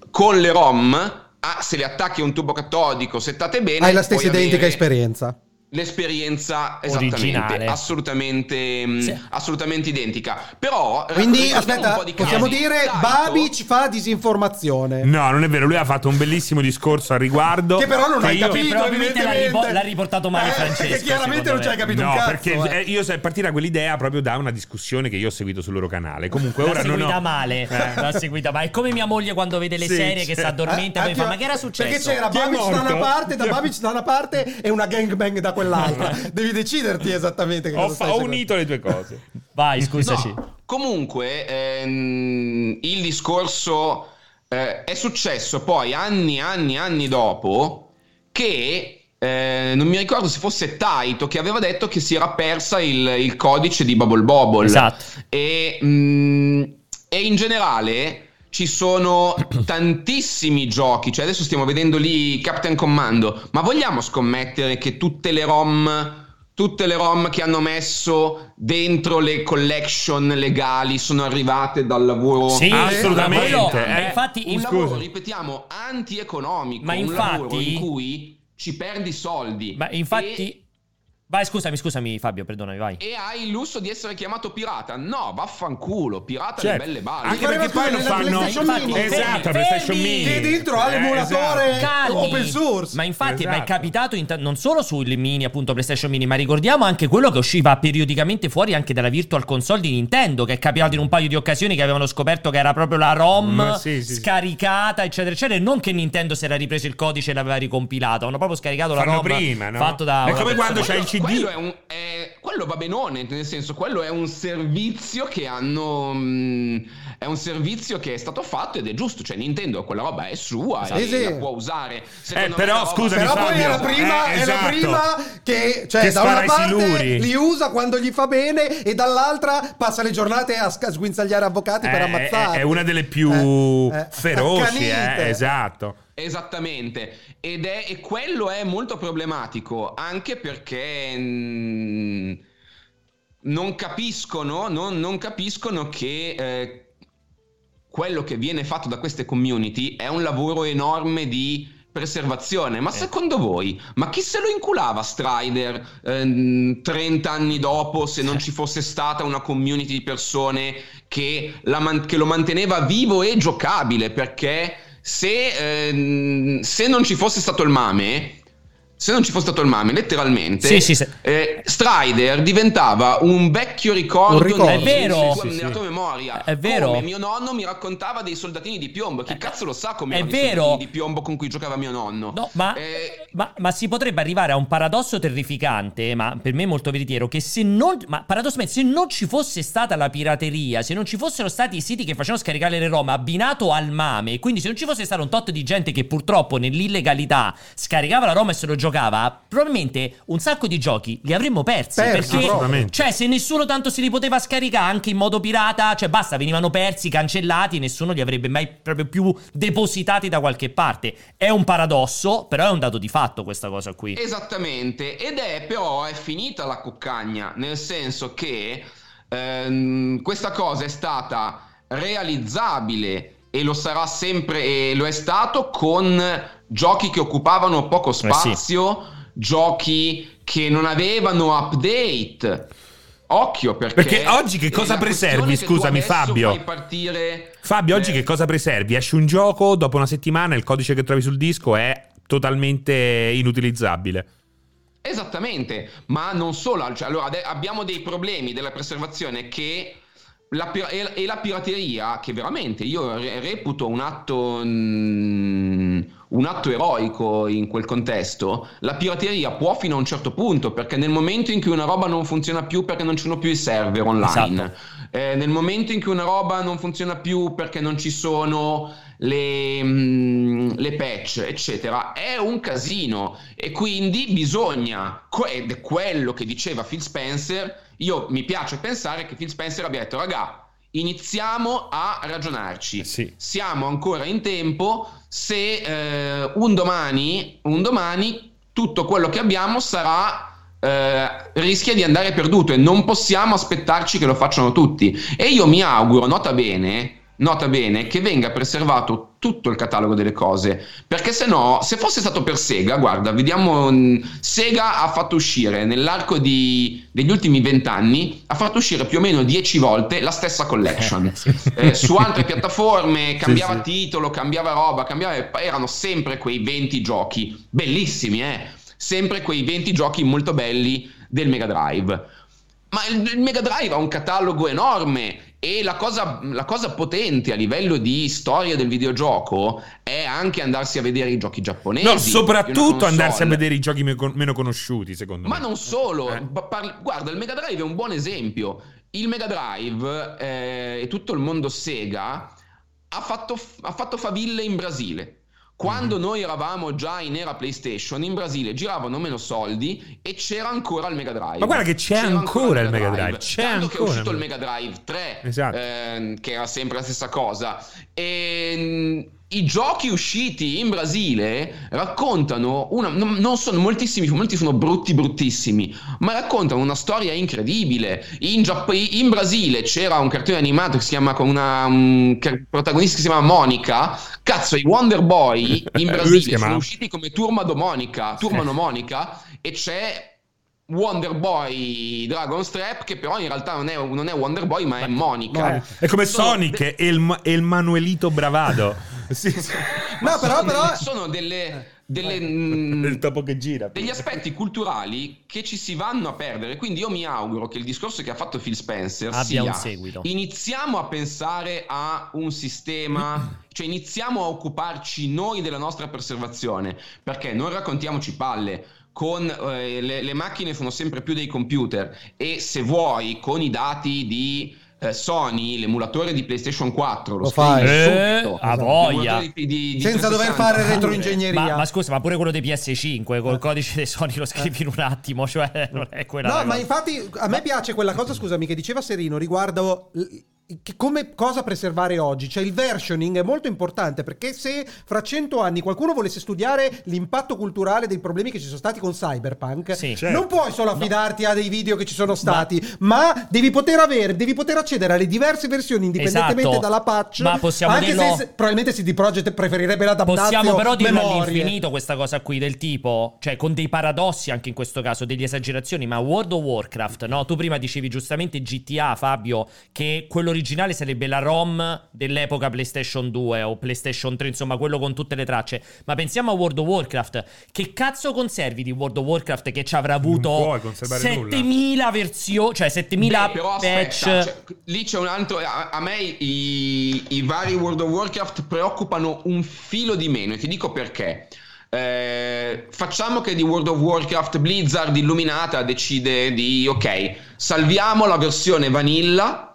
con le ROM ah, se le attacchi a un tubo catodico settate bene. Hai la stessa identica avere... esperienza. L'esperienza esattamente assolutamente, mm, sì. assolutamente identica. Però quindi aspetta possiamo dire Babic fa disinformazione. No non è vero lui ha fatto un bellissimo discorso al riguardo che però non hai io... capito probabilmente l'ha, ripo- l'ha, riportato male eh, Francesco chiaramente non ci hai capito no, un cazzo perché eh. io sei partita quell'idea proprio da una discussione che io ho seguito sul loro canale. Comunque ora non ho male eh. l'ha seguita ma è come mia moglie quando vede le sì, serie che si addormenta e poi fa ma che era successo? perché c'era Babic da una parte da Babic da una parte e una gangbang da quell'altra devi deciderti esattamente che ho, cosa stai Ho unito le due cose. Vai, scusaci. No, comunque, ehm, il discorso eh, è successo poi anni, anni, anni dopo che eh, non mi ricordo se fosse Taito che aveva detto che si era persa il, il codice di Bubble Bobble. Esatto. E, mh, mm, e in generale ci sono tantissimi giochi, cioè adesso stiamo vedendo lì Captain Commando, ma vogliamo scommettere che tutte le ROM tutte le ROM che hanno messo dentro le collection legali sono arrivate dal lavoro? Sì, assolutamente. quello, eh, infatti un lavoro ripetiamo anti-economico ma infatti, un lavoro in cui ci perdi soldi. Ma infatti e Vai, scusami, scusami Fabio, perdonami, vai. E hai il lusso di essere chiamato pirata? No, vaffanculo, pirata certo. le belle balle. Anche perché poi lo fanno infatti, Esatto, PlayStation Mini. Che dentro ha l'emulatore eh, esatto. open source. Ma infatti, esatto. ma è capitato in, non solo sui mini, appunto PlayStation Mini, ma ricordiamo anche quello che usciva periodicamente fuori anche dalla Virtual Console di Nintendo, che è capitato in un paio di occasioni che avevano scoperto che era proprio la ROM mm, sì, sì, scaricata, eccetera, eccetera, e non che Nintendo si era ripreso il codice e l'aveva ricompilato, hanno proprio scaricato Fanno la ROM prima, no? fatto da È come quando c'è il CD. Quello è un è quello va benone, nel senso, quello è un servizio che hanno. Mh, mm, è un servizio che è stato fatto ed è giusto. Cioè, Nintendo quella roba è sua sì, e sì. la può usare. Eh, però, scusa, però poi è la prima, eh, esatto. è la esatto. prima che, cioè, che da una parte li usa quando gli fa bene, e dall'altra passa le giornate a sguinzagliare avvocati eh, per ammazzare. È, è, una delle più eh, eh feroci, eh, esatto. Esattamente, ed è, e quello è molto problematico anche perché mh, mm, non capiscono, non, non capiscono che eh, quello che viene fatto da queste community è un lavoro enorme di preservazione. Ma eh. secondo voi, ma chi se lo inculava Strider eh, 30 anni dopo se non ci fosse stata una community di persone che, man- che lo manteneva vivo e giocabile? Perché se, ehm, se non ci fosse stato il mame, se non ci fosse stato il mame, letteralmente, sì, sì, sì. Eh, Strider diventava un vecchio ricordo, un ricordo. Nel, è vero. nella tua memoria. È vero. Come mio nonno mi raccontava dei soldatini di piombo. Chi cazzo lo sa come erano vero. i soldatini di piombo con cui giocava mio nonno? No, ma, eh, ma, ma, si potrebbe arrivare a un paradosso terrificante, ma per me molto veritiero, che se non, ma paradossalmente, se non ci fosse stata la pirateria, se non ci fossero stati i siti che facevano scaricare le ROM abbinato al mame, quindi se non ci fosse stato un tot di gente che purtroppo nell'illegalità scaricava la ROM e se lo giocava, probabilmente un sacco di giochi li avremmo persi. persi perché, cioè, se nessuno tanto se li poteva scaricare anche in modo pirata, cioè basta, venivano persi, cancellati, nessuno li avrebbe mai proprio più depositati da qualche parte. È un paradosso, però è un dato di fatto questa cosa qui. Esattamente, ed è però è finita la coccagna, nel senso che ehm, questa cosa è stata realizzabile e lo sarà sempre e lo è stato con giochi che occupavano poco spazio. Eh sì giochi che non avevano update. Occhio perché, perché oggi che cosa preservi? Scusami, Fabio. Partire, Fabio, oggi eh, che cosa preservi? Esce un gioco, dopo una settimana il codice che trovi sul disco è totalmente inutilizzabile. Esattamente, ma non solo. Cioè, allora, abbiamo dei problemi della preservazione che la, e, la pirateria, che veramente io reputo un atto. Mm, un atto eroico in quel contesto, la pirateria può fino a un certo punto, perché nel momento in cui una roba non funziona più perché non ci sono più i server online, esatto. eh, nel momento in cui una roba non funziona più perché non ci sono le, mh, mm, le patch, eccetera, è un casino e quindi bisogna, ed è quello che diceva Phil Spencer, io mi piace pensare che Phil Spencer abbia detto, raga, iniziamo a ragionarci. Eh sì. Siamo ancora in tempo se eh, un, domani, un domani tutto quello che abbiamo sarà eh, rischia di andare perduto e non possiamo aspettarci che lo facciano tutti. E io mi auguro, nota bene, nota bene che venga preservato tutto il catalogo delle cose. Perché se no, se fosse stato per Sega, guarda, vediamo, mm, Sega ha fatto uscire nell'arco di, degli ultimi vent'anni, ha fatto uscire più o meno dieci volte la stessa collection. eh, su altre piattaforme, cambiava sì, sì. titolo, cambiava roba, cambiava, erano sempre quei 20 giochi, bellissimi, eh? Sempre quei 20 giochi molto belli del Mega Drive. Ma il, il Mega Drive ha un catalogo enorme e la cosa, la cosa, potente a livello di storia del videogioco è anche andarsi a vedere i giochi giapponesi. No, soprattutto andarsi a vedere i giochi meno conosciuti, secondo Ma me. Ma non solo. Eh. Guarda, il Mega Drive è un buon esempio. Il Mega Drive eh, e tutto il mondo Sega ha fatto, ha fatto faville in Brasile. Quando noi eravamo già in era PlayStation, in Brasile giravano meno soldi e c'era ancora il Mega Drive. Ma guarda che c'è c'era ancora, il Mega Drive. Drive. C'è Tanto ancora. che è uscito il Mega Drive 3, esatto. eh, che era sempre la stessa cosa. E i giochi usciti in Brasile raccontano una, non sono moltissimi, molti sono brutti bruttissimi, ma raccontano una storia incredibile. In, Giapp- in Brasile c'era un cartone animato che si chiama con una un protagonista che si chiama Monica. Cazzo, i Wonder Boy in Brasile sono usciti come Turmado Monica, Turmano Monica e c'è Wonder Boy Dragon Strap che però in realtà non è, non è Wonder Boy ma è Monica. È come Sonic de- e, il, e il Manuelito Bravado. sì, sì. No, però, però... Sono delle... Delle, mm, il topo che gira degli aspetti culturali che ci si vanno a perdere quindi io mi auguro che il discorso che ha fatto Phil Spencer abbia sia un seguito iniziamo a pensare a un sistema cioè iniziamo a occuparci noi della nostra preservazione perché non raccontiamoci palle con eh, le, le, macchine sono sempre più dei computer e se vuoi con i dati di eh, Sony, l'emulatore di PlayStation 4 lo, lo fai. eh, a voglia. di, di, di senza dover fare retroingegneria. Ma, ma, scusa, ma pure quello dei PS5 col codice dei Sony lo scrivi in un attimo, cioè non è quella No, ma infatti a me piace quella cosa, scusami, che diceva Serino riguardo come cosa preservare oggi? Cioè il versioning è molto importante perché se fra cento anni qualcuno volesse studiare l'impatto culturale dei problemi che ci sono stati con Cyberpunk, sì, certo. non puoi solo affidarti no. a dei video che ci sono stati, ma, ma devi poter avere, devi poter accedere alle diverse versioni indipendentemente esatto. dalla patch. Ma possiamo anche dirlo... se probabilmente CD Projekt preferirebbe l'adattazione. Possiamo però dirlo all'infinito questa cosa qui del tipo, cioè con dei paradossi anche in questo caso, delle esagerazioni, ma World of Warcraft, no? Tu prima dicevi giustamente GTA, Fabio, che quello originale sarebbe la ROM dell'epoca PlayStation 2 o PlayStation 3, insomma, quello con tutte le tracce. Ma pensiamo a World of Warcraft. Che cazzo conservi di World of Warcraft che ci avrà avuto 7000 versioni, cioè 7000 Beh, patch? Aspetta, cioè, lì c'è un altro. A, a me i, i vari World of Warcraft preoccupano un filo di meno e ti dico perché. Eh, facciamo che di World of Warcraft Blizzard illuminata decide di ok, salviamo la versione vanilla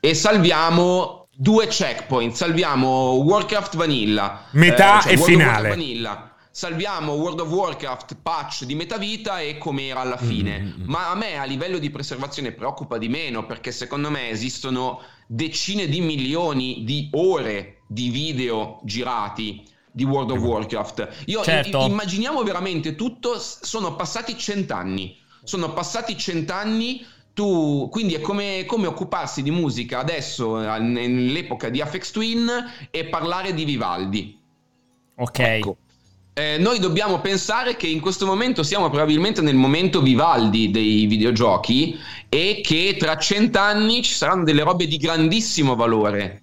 e salviamo due checkpoint. Salviamo Warcraft Vanilla. Metà eh, cioè e World finale. Vanilla. Salviamo World of Warcraft patch di metà vita e com'era alla fine. Mm-hmm. Ma a me a livello di preservazione preoccupa di meno perché secondo me esistono decine di milioni di ore di video girati di World of Warcraft. Io certo. i- immaginiamo veramente tutto, sono passati cent'anni. Sono passati cent'anni tu, quindi è come, come, occuparsi di musica adesso, nell'epoca di Afex Twin, e parlare di Vivaldi. Ok. Ecco. Eh, noi dobbiamo pensare che in questo momento siamo probabilmente nel momento Vivaldi dei videogiochi e che tra cent'anni ci saranno delle robe di grandissimo valore.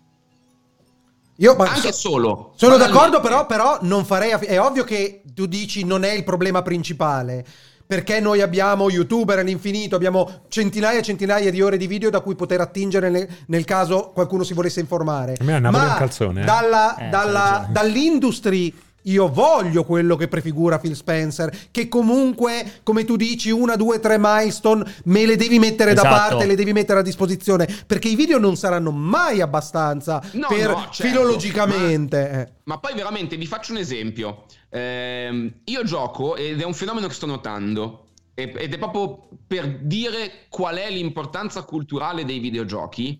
Io, anche so, solo. Sono d'accordo, però, però non farei. È ovvio che tu dici non è il problema principale perché noi abbiamo youtuber all'infinito, abbiamo centinaia e centinaia di ore di video da cui poter attingere nel, nel caso qualcuno si volesse informare. A me è Ma calzone. Eh? Dalla, eh, dalla, dall'industry io voglio quello che prefigura Phil Spencer, che comunque, come tu dici, una, due, tre milestone me le devi mettere esatto. da parte, le devi mettere a disposizione, perché i video non saranno mai abbastanza no, per no, certo, filologicamente. Ma, ma, poi veramente vi faccio un esempio. Eh, io gioco ed è un fenomeno che sto notando. Ed è proprio per dire qual è l'importanza culturale dei videogiochi.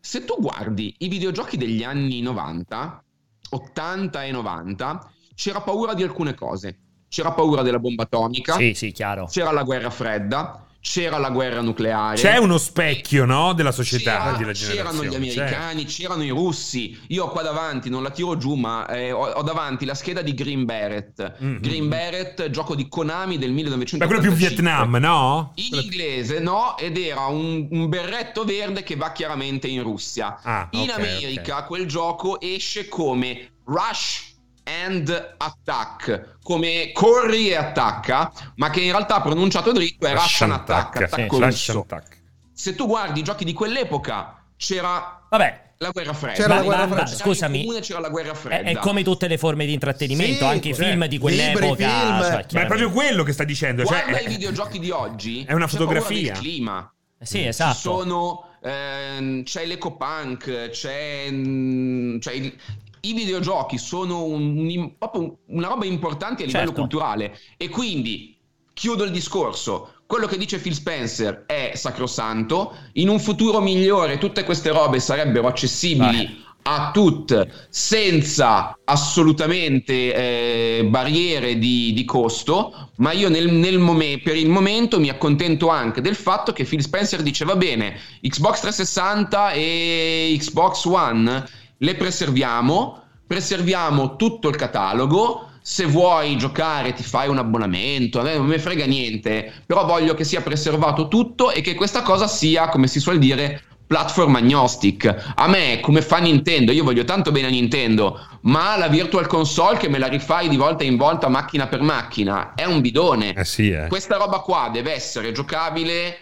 Se tu guardi i videogiochi degli anni 90, 80 e 90 c'era paura di alcune cose. C'era paura della bomba atomica. Sì, sì. C'era la guerra fredda. C'era la guerra nucleare. C'è uno specchio, no? Della società. C'era, c'erano gli americani, c'è. c'erano i russi. Io ho qua davanti, non la tiro giù, ma eh, ho, ho, davanti la scheda di Green Beret. Mm-hmm. Green Beret, gioco di Konami del 1985. Ma quello più Vietnam, no? In inglese, no? Ed era un, un, berretto verde che va chiaramente in Russia. Ah, in okay, America okay. quel gioco esce come Rush and attack come corri e attacca ma che in realtà pronunciato dritto è Russian, attack, attack, sì, russo. attack. se tu guardi i giochi di quell'epoca c'era Vabbè. la guerra fredda c'era la guerra fredda scusami c'era la guerra fredda è, è, come tutte le forme di intrattenimento sì, anche i film di quell'epoca film. Cioè, ma è proprio quello che sta dicendo cioè, guarda cioè, i videogiochi di oggi è una fotografia clima sì esatto Ci sono ehm, c'è l'ecopunk c'è, mm, c'è il, i videogiochi sono un, un, una roba importante a livello certo. culturale e quindi chiudo il discorso. Quello che dice Phil Spencer è sacrosanto. In un futuro migliore tutte queste robe sarebbero accessibili Vai. a tutti senza assolutamente eh, barriere di, di, costo. Ma io nel, nel mom- per il momento mi accontento anche del fatto che Phil Spencer dice va bene, Xbox 360 e Xbox One le preserviamo, preserviamo tutto il catalogo. Se vuoi giocare ti fai un abbonamento, a me non mi frega niente, però voglio che sia preservato tutto e che questa cosa sia, come si suol dire, platform agnostic. A me, come fa Nintendo, io voglio tanto bene a Nintendo, ma la Virtual Console che me la rifai di volta in volta macchina per macchina è un bidone. Eh sì, eh. Questa roba qua deve essere giocabile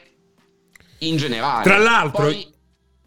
in generale. Tra l'altro... Poi,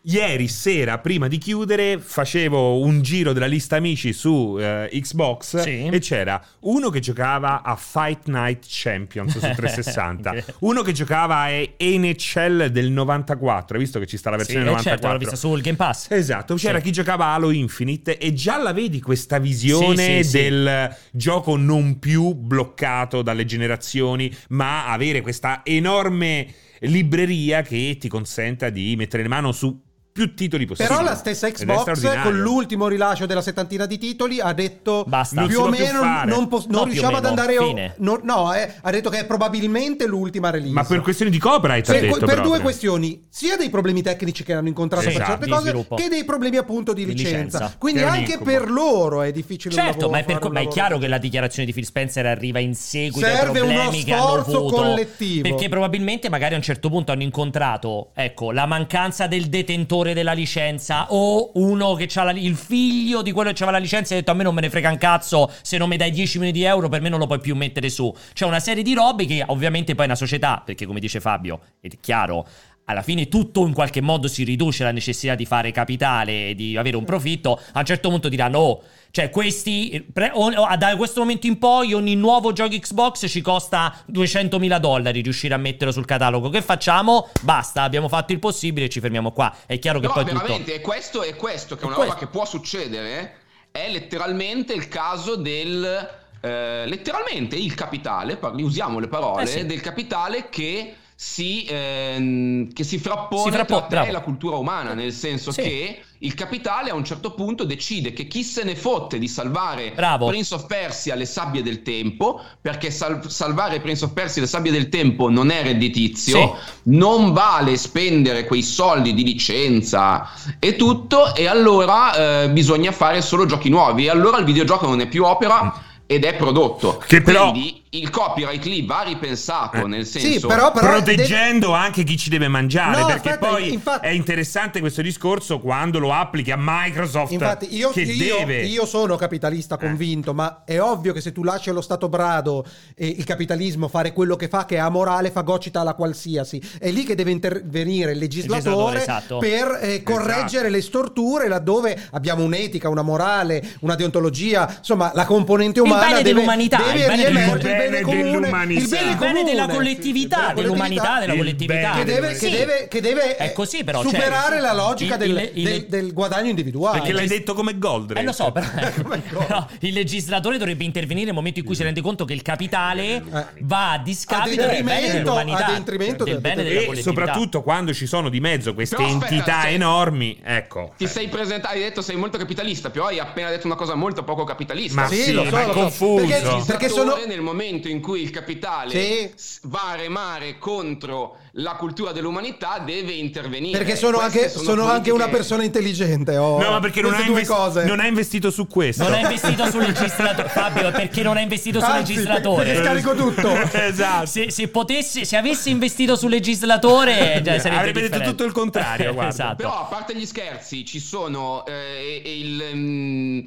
Ieri sera, prima di chiudere, facevo un giro della lista amici su uh, Xbox sì. e c'era uno che giocava a Fight Night Champions su 360, uno che giocava a NHL del 94, visto che ci sta la versione sì, 94. Certo, l'ho vista sul Game Pass. Esatto, c'era sì. chi giocava a Halo Infinite e già la vedi questa visione sì, del gioco non più bloccato dalle generazioni, ma avere questa enorme libreria che ti consenta di mettere in mano su più titoli possibili. Però la stessa Xbox con l'ultimo rilascio della settantina di titoli ha detto Basta. più o meno più non, po- non no, riusciamo ad andare o- no, no eh, ha detto che è probabilmente l'ultima release. Ma per questioni di copyright per, detto, per proprio. due questioni, sia dei problemi tecnici che hanno incontrato sì, per esatto, certe cose sviluppo. che dei problemi appunto di, di licenza. licenza. Quindi che anche per loro è difficile Certo, ma è, per, ma è chiaro che la dichiarazione di Phil Spencer arriva in seguito Serve ai problemi che hanno avuto collettivo. perché probabilmente magari a un certo punto hanno incontrato, ecco, la mancanza del detentore della licenza o uno che ha il figlio di quello che aveva la licenza e ha detto a me non me ne frega un cazzo se non mi dai 10 milioni di euro per me non lo puoi più mettere su. C'è una serie di robe che ovviamente poi una società, perché come dice Fabio, è chiaro, alla fine tutto in qualche modo si riduce alla necessità di fare capitale e di avere un profitto, a un certo punto diranno oh, cioè questi, pre, o, o, da questo momento in poi ogni nuovo gioco Xbox ci costa 200.000 dollari riuscire a metterlo sul catalogo, che facciamo? Basta, abbiamo fatto il possibile e ci fermiamo qua. È chiaro che no, poi veramente, tutto... è questo, è questo che è una roba che può succedere, è letteralmente il caso del... Eh, letteralmente il capitale, usiamo le parole, eh sì. del capitale che si, ehm, che si frappone si frappo- tra te e la cultura umana, nel senso sì. che il capitale a un certo punto decide che chi se ne fotte di salvare bravo. Prince of Persia le sabbie del tempo, perché sal- salvare Prince of Persia le sabbie del tempo non è redditizio, sì. non vale spendere quei soldi di licenza e tutto, e allora eh, bisogna fare solo giochi nuovi, e allora il videogioco non è più opera mm. ed è prodotto. Che però... Quindi il copyright lì va ripensato, eh. nel senso sì, però, però proteggendo deve... anche chi ci deve mangiare. No, perché aspetta, poi infatti... è interessante questo discorso quando lo applichi a Microsoft. Infatti, io, io, deve... io sono capitalista eh. convinto, eh. ma è ovvio che se tu lasci allo Stato brado e il capitalismo fare quello che fa, che è amorale, fagocita alla qualsiasi, è lì che deve intervenire il legislatore, il legislatore esatto. per eh, correggere esatto. le storture laddove abbiamo un'etica, una morale, una deontologia, insomma, la componente umana il bene deve, dell'umanità, deve riemergere bene comune, il bene, comune, della collettività, sì, dell'umanità, della collettività. Che deve, sì. che deve, che deve è così, però, superare cioè, la logica il, del, il, del, del, guadagno individuale. Perché l'hai detto come Goldrick. Eh lo so, però, però, il legislatore dovrebbe intervenire nel momento in cui si rende conto che il capitale eh. va a discapito del bene dell'umanità, del bene della collettività. E soprattutto quando ci sono di mezzo queste entità enormi, ecco. Ti sei presentato, hai detto sei molto capitalista, però hai appena detto una cosa molto poco capitalista. Ma sì, lo so, confuso. Perché sono nel momento momento in cui il capitale Sì. va a remare contro la cultura dell'umanità deve intervenire. Perché sono, anche, sono anche politiche- una persona intelligente. Ho No, ma perché non ha, queste due invest- cose. non ha investito su questo. Non ha investito sul legislatore. Fabio, perché non ha investito sul Anzi, legislatore? scarico tutto. esatto. Se, se potesse, se avesse investito sul legislatore, cioè, sarebbe Avrebbe detto differente. tutto il contrario, esatto. Però a parte gli scherzi, ci sono eh, il mm,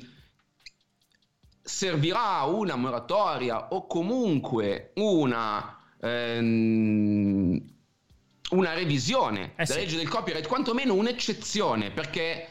servirà una moratoria o comunque una ehm, una revisione Eh della sì. legge del copyright, quantomeno un'eccezione, perché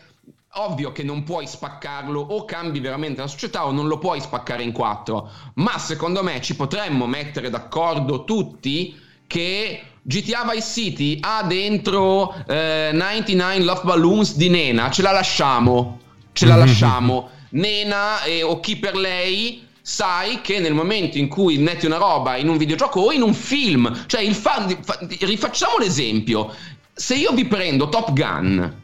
ovvio che non puoi spaccarlo o cambi veramente la società o non lo puoi spaccare in quattro, ma secondo me ci potremmo mettere d'accordo tutti che GTA Vice City ha dentro eh, 99 Love Balloons di Nena, ce la lasciamo, ce la lasciamo. Nena eh, o chi per lei sai che nel momento in cui metti una roba in un videogioco o in un film, cioè il fan, fa- rifacciamo l'esempio, se io vi prendo Top Gun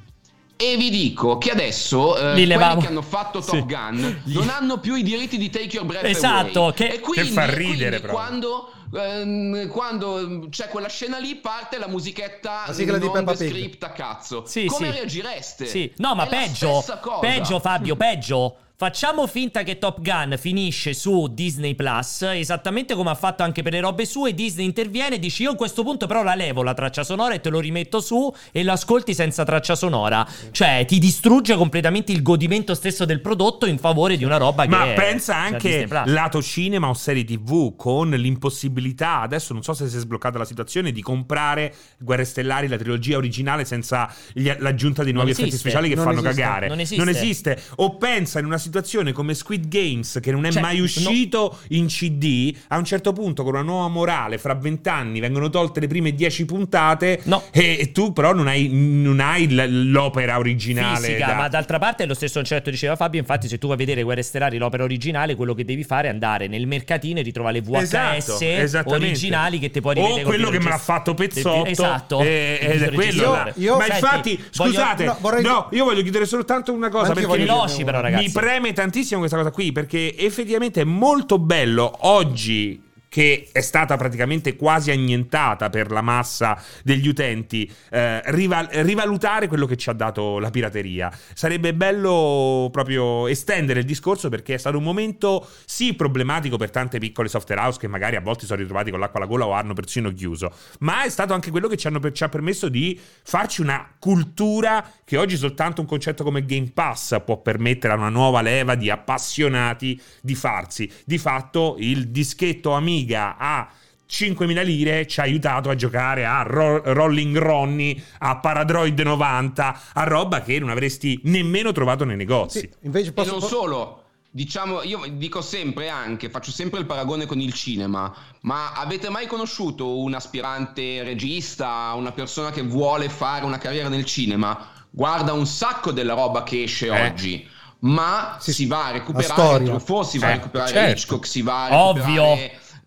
e vi dico che adesso eh, Li quelli che hanno fatto Top Sì. Gun non hanno più i diritti di Take Your Breath Esatto, Away. che- e quindi, che fa ridere quindi proprio. quando, ehm, quando c'è quella scena lì parte la musichetta La sigla di non Peppa Pig. script a cazzo. Sì, Come sì. reagireste? Sì, no, ma È peggio, peggio Fabio, peggio. Facciamo finta che Top Gun finisce su Disney Plus, esattamente come ha fatto anche per le robe sue. Disney interviene e dice: Io a questo punto, però, la levo la traccia sonora e te lo rimetto su e lo ascolti senza traccia sonora. Cioè, ti distrugge completamente il godimento stesso del prodotto in favore di una roba che. Ma è- pensa cioè, anche lato cinema o serie TV con l'impossibilità, adesso non so se si è sbloccata la situazione, di comprare Guerre Stellari, la trilogia originale, senza l'aggiunta di nuovi Non effetti esiste. speciali che Non fanno esiste. cagare. Non esiste. O pensa in una situazione come Squid Games, che non è Cioè, mai no- uscito in CD, a un certo punto con una nuova morale, fra vent'anni vengono tolte le prime dieci puntate No. e, e tu però non hai, non hai l'opera originale. fisica, da- ma d'altra parte è lo stesso concetto diceva Fabio. Infatti, se tu vai a vedere Guerre Stellari, l'opera originale, quello che devi fare è andare nel mercatino e ritrovare le VHS Esatto, originali che ti puoi rivedere o quello che me l'ha fatto Pezzotto Esatto. eh, ed è quello. Io- ma Senti, infatti voglio- scusate no, no, vorrei- io voglio chiudere soltanto una cosa Anch'io perché Veloci, però, ragazzi. mi preme tantissimo questa cosa qui perché effettivamente è molto bello oggi che è stata praticamente quasi annientata per la massa degli utenti, eh, rival- rivalutare quello che ci ha dato la pirateria. Sarebbe bello proprio estendere il discorso perché è stato un momento sì problematico per tante piccole software house che magari a volte sono ritrovati con l'acqua alla gola o hanno persino chiuso, ma è stato anche quello che ci, per- ci ha permesso di farci una cultura che oggi soltanto un concetto come Game Pass può permettere a una nuova leva di appassionati di farsi. Di fatto il dischetto Amiga a 5.000 lire ci ha aiutato a giocare a Ro- Rolling Ronnie, a Paradroid 90, a roba che non avresti nemmeno trovato nei negozi. Sì, invece E posso... non solo, diciamo, io dico sempre anche, faccio sempre il paragone con il cinema, ma avete mai conosciuto un aspirante regista, una persona che vuole fare una carriera nel cinema? Guarda un sacco della roba che esce Eh. oggi. Ma Sì, si va a recuperare. Truffaut, si va a Eh, recuperare certo. Hitchcock, si va a Ovvio.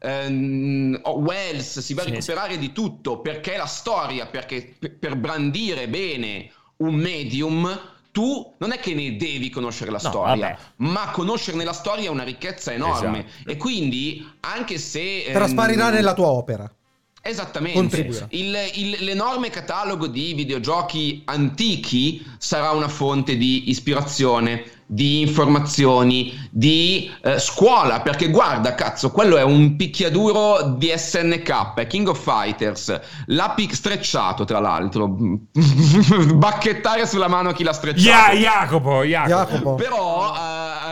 Ehm, Wells, si va a Sì, recuperare di tutto perché la storia, perché per- per brandire bene un medium, tu non è che ne devi conoscere la No, storia, vabbè. ma conoscerne la storia è una ricchezza enorme. Esatto. E quindi, anche se. ehm, Trasparirà nella tua opera. Esattamente. Il- il- l'enorme catalogo di videogiochi antichi sarà una fonte di ispirazione, di informazioni, di eh, scuola, perché guarda, cazzo, quello è un picchiaduro di SNK, King of Fighters, l'ha pic- strecciato tra l'altro, bacchettare sulla mano a chi l'ha strecciato. Ya- Jacopo, Jacopo. Jacopo. Però,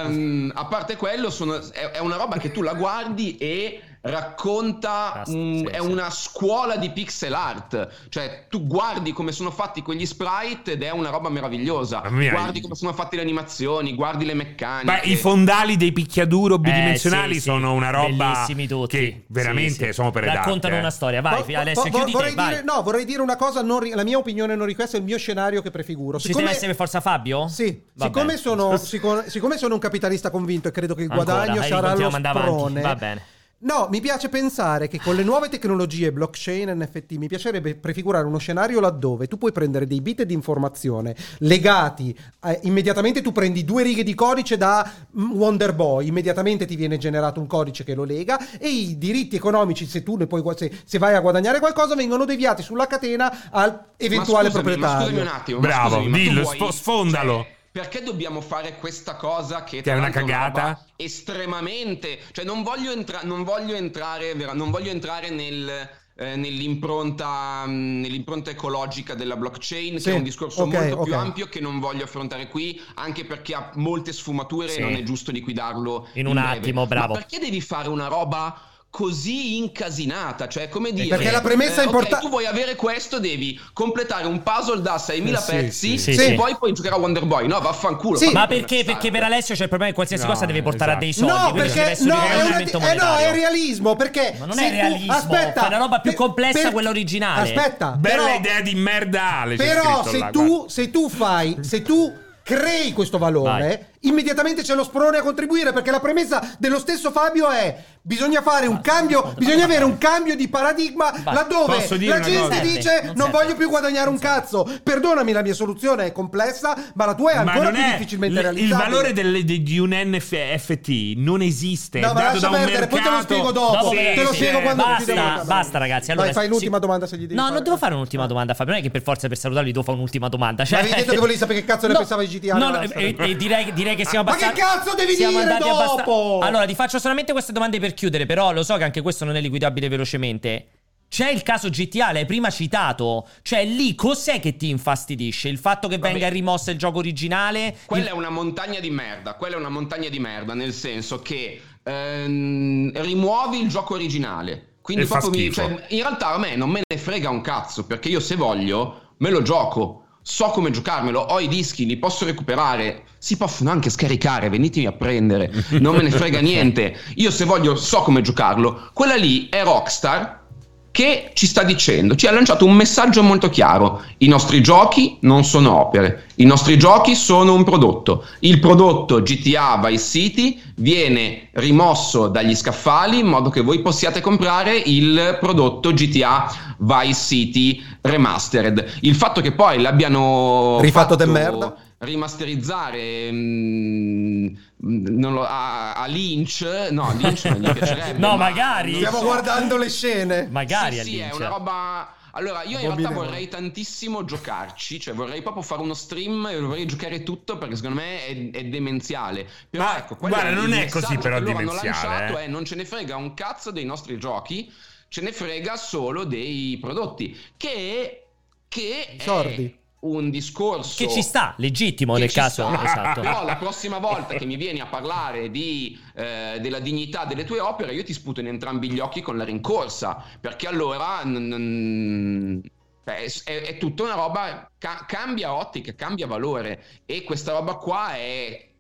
ehm, a parte quello, sono- è, è una roba che tu la guardi e racconta, Basta, un- sì, è sì. una scuola di pixel art. Cioè, tu guardi come sono fatti quegli sprite ed è una roba meravigliosa. Guardi come sono fatte le animazioni, guardi le meccaniche. Beh, i fondali dei picchiaduro bidimensionali Eh, sì, sì. sono una roba Bellissimi tutti. che veramente Sì, sì. sono per Raccontano una storia, vai, Vo- Alessio, vo- chiudi vorrei te, vai. dire, no, vorrei dire una cosa, non ri- la mia opinione non richiesta, è il mio scenario che prefiguro. Ci deve essere forza Fabio? Sì, siccome sono, siccome, siccome sono un capitalista convinto e credo che il Ancora, guadagno sarà lo sprone, Va bene. No, mi piace pensare che con le nuove tecnologie blockchain e NFT mi piacerebbe prefigurare uno scenario laddove tu puoi prendere dei bit di informazione legati, eh, immediatamente tu prendi due righe di codice da mm, Wonder Boy, immediatamente ti viene generato un codice che lo lega e i diritti economici, se tu ne puoi, se, se vai a guadagnare qualcosa, vengono deviati sulla catena al eventuale ma scusami, proprietario. Ma scusami un attimo, ma Bravo, scusami, dillo, vuoi- sfo- sfondalo. cioè, perché dobbiamo fare questa cosa che, Che è una cagata? roba estremamente, cioè non voglio, entra- non voglio entrare, vera- non voglio entrare nel, eh, nell'impronta, mh, nell'impronta ecologica della blockchain, Sì, che è un discorso ok, molto più ok. ampio che non voglio affrontare qui, anche perché ha molte sfumature Sì. e non è giusto liquidarlo In un breve. attimo, bravo. Ma perché devi fare una roba così incasinata? Cioè, come dire, Perché la premessa è ok, importa- tu vuoi avere questo, devi completare un puzzle da 6000 Eh, sì, pezzi sì. e Sì, sì. poi puoi giocare a Wonder Boy. No, vaffanculo. Sì. Ma perché? Perché per Alessio c'è il problema che qualsiasi No, cosa deve portare a esatto. dei soldi. No, perché no, è, una- eh, no, è realismo. Perché Ma non se è tu- realismo, aspetta, fai una roba più per- complessa per- quella originale. Aspetta, Bella però- idea di merda Ale. Però se là, tu, se tu fai, se tu crei questo valore, Vai. Immediatamente c'è lo sprone a contribuire perché la premessa dello stesso Fabio è bisogna fare un cambio, bisogna avere un cambio di paradigma laddove la gente dice Non voglio più guadagnare un cazzo. Perdonami, la mia soluzione è complessa, ma la tua è ancora più difficilmente l- il realizzabile. valore del- di, di un NFT non esiste. No, ma lascia perdere, poi te lo spiego dopo. Dopo te lo sì, spiego sì. quando basta, chiudiamo basta ragazzi. Allora, Vai, fai sì. l'ultima domanda se gli devi No, fare. non devo fare un'ultima domanda, Fabio. Non è che per forza per salutarli devo fare un'ultima domanda. Cioè... Ma avevi detto che volevi sapere che cazzo ne pensava di GTA, No, no, e, e direi, direi che siamo Ma che abbastanza. cazzo devi siamo dire andati dopo? Allora, ti faccio solamente queste domande per chiudere. Però lo so che anche questo non è liquidabile velocemente. C'è il caso GTA, l'hai prima citato. Cioè, lì cos'è che ti infastidisce? Il fatto che Vabbè. venga rimosso il gioco originale? Quella Il- è una montagna di merda. Quella è una montagna di merda, nel senso che ehm, rimuovi il gioco originale. Quindi E proprio mi, cioè, in realtà a me non me ne frega un cazzo, perché io se voglio me lo gioco. So come giocarmelo, ho i dischi, li posso recuperare, si possono anche scaricare, venitemi a prendere, non me ne frega niente. Io se voglio so come giocarlo. Quella lì è Rockstar che ci sta dicendo, ci ha lanciato un messaggio molto chiaro. I nostri giochi non sono opere, i nostri giochi sono un prodotto. Il prodotto GTA Vice City viene rimosso dagli scaffali in modo che voi possiate comprare il prodotto GTA Vice City Remastered. Il fatto che poi l'abbiano Rifatto fatto de merda? Rimasterizzare mm, non lo- a, a Lynch, no, a Lynch non gli piacerebbe. No, ma magari. Stiamo so. guardando le scene. Magari Sì, sì, è una roba. Allora, io in realtà vorrei tantissimo giocarci, cioè vorrei proprio fare uno stream e vorrei giocare tutto perché secondo me è, è demenziale. Però Ma, ecco, guarda, non è così però demenziale, lanciato eh. è non ce ne frega un cazzo dei nostri giochi, ce ne frega solo dei prodotti. Che, che è Sordi. Un discorso Che ci sta, legittimo nel caso. sta. Esatto. Però la prossima volta che mi vieni a parlare di, eh, della dignità delle tue opere, io ti sputo in entrambi gli occhi con la rincorsa, perché allora n- n- è- è tutta una roba, ca- cambia ottica, cambia valore e questa roba qua è,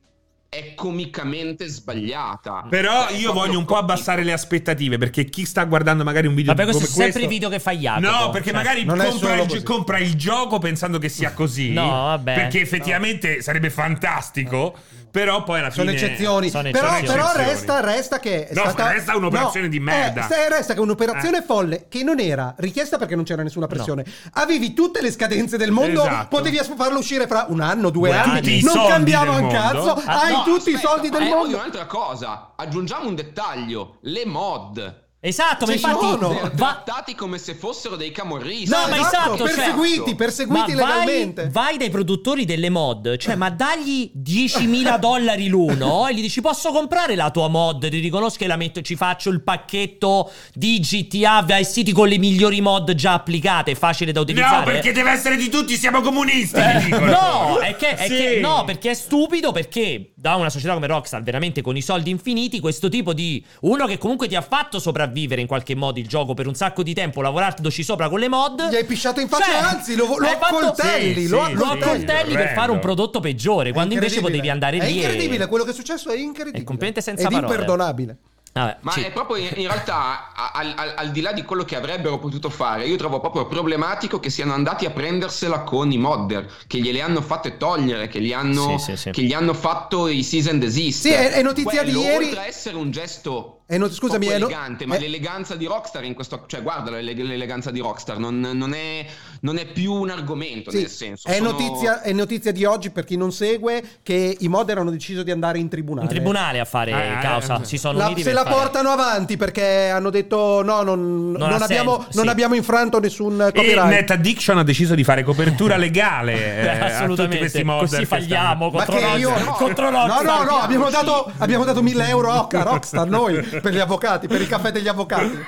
è comicamente sbagliata. Però Cioè, è io voglio un po' abbassare le aspettative perché chi sta guardando magari un video Vabbè, questo come è sempre questo i video che fa Jacopo. No, perché Cioè, magari compra il, compra il gioco pensando che sia così. No, vabbè. Perché effettivamente sarebbe fantastico. Però poi alla Sono fine. eccezioni. sono però, eccezioni. però resta, resta che. È No, stata... resta un'operazione di merda. Eh, sta- resta che è un'operazione Eh. folle che non era richiesta perché non c'era nessuna pressione. Avevi tutte le scadenze del mondo, Esatto. potevi farlo uscire fra un anno, due Due anni. anni. I Non del un cazzo. Ah, hai No, tutti i aspetta, soldi del eh, mondo. un'altra cosa, aggiungiamo un dettaglio, le mod. Esatto, ma Ci infatti sono. Vengono va- trattati come se fossero dei camorristi. No, ma esatto, cioè- perseguiti, perseguiti Ma vai, legalmente. vai dai produttori delle mod, cioè, ma dagli 10.000 dollari l'uno e gli dici: Posso comprare la tua mod? Ti riconosco che la metto e ci faccio il pacchetto di GTA Vice City con le migliori mod già applicate, facile da utilizzare. No, perché deve essere di tutti, siamo comunisti. Eh. No, è che, è Sì. che- no, perché è stupido. Perché da una società come Rockstar, veramente con i soldi infiniti, questo tipo di uno che comunque ti ha fatto sopravvivere in qualche modo il gioco per un sacco di tempo, lavorandoci sopra con le mod. Gli hai pisciato in faccia, Cioè, anzi, lo, lo hai fatto- accoltelli. Sì, lo sì, Lo accoltelli. accoltelli per fare un prodotto peggiore, quando invece potevi andare È lì. e- incredibile, quello che è successo è incredibile. È completamente senza Ed parole. imperdonabile. Vabbè, Ma sì. è proprio in, in realtà, al, al- al di là di quello che avrebbero potuto fare, io trovo proprio problematico che siano andati a prendersela con i modder, che gliele hanno fatte togliere, che gli hanno, Sì, sì, sì. che gli hanno fatto i season desist. Sì, è- è notizia di Quello, ieri- Oltre a essere un gesto è not- scusami, poco è no- elegante, ma è- l'eleganza di Rockstar in questo... Cioè, guarda l'ele- l'eleganza di Rockstar, non, non è, non è più un argomento, Sì, nel senso. è, sono- notizia, è notizia di oggi per chi non segue che i mod hanno deciso di andare in tribunale. In tribunale a fare Eh, causa. eh, Si sono La- se la fare- portano avanti perché hanno detto no, non, non abbiamo, senso, non sì. abbiamo infranto nessun E copyright. Net Addiction ha deciso di fare copertura legale eh, a tutti Assolutamente. questi mod. Così falliamo Ma contro, che Rockstar. io- contro No, no, no, abbiamo dato, abbiamo dato 1000 euro a a Rockstar noi per gli avvocati, per il caffè degli avvocati.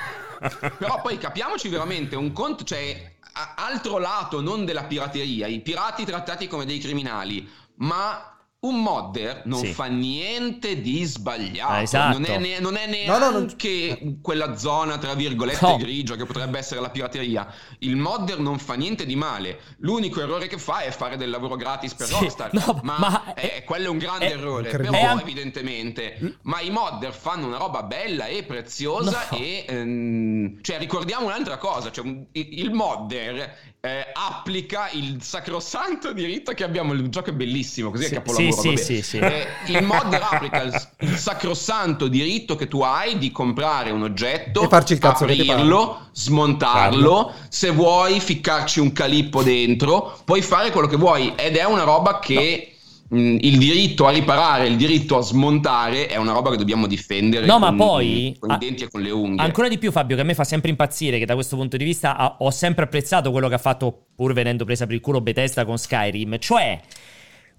Però poi capiamoci veramente un conto, cioè altro lato non della pirateria, i pirati trattati come dei criminali, ma un modder non Sì. fa niente di sbagliato, Ah, esatto. non, è ne- non è No, no, non- neanche quella zona tra virgolette No. grigia che potrebbe essere la pirateria. Il modder non fa niente di male, l'unico errore che fa è fare del lavoro gratis per Sì, Rockstar, no, ma, ma è, è- quello è un grande è- errore, però È an- evidentemente, ma i modder fanno una roba bella e preziosa No. e ehm, cioè ricordiamo un'altra cosa, cioè, il modder eh, applica il sacrosanto diritto che abbiamo, il gioco è bellissimo, così Sì, è capolavoro. sì, vabbè. sì, sì. Eh, il modder applica il, il sacrosanto diritto che tu hai di comprare un oggetto, E farci il cazzo aprirlo, smontarlo, se vuoi ficcarci un calippo dentro, puoi fare quello che vuoi ed è una roba che... mh, Il diritto a riparare, il diritto a smontare è una roba che dobbiamo difendere No, ma con, poi- con i denti e con le unghie. Ancora di più, Fabio, che a me fa sempre impazzire. Che da questo punto di vista ho sempre apprezzato quello che ha fatto, pur venendo presa per il culo Bethesda con Skyrim. Cioè,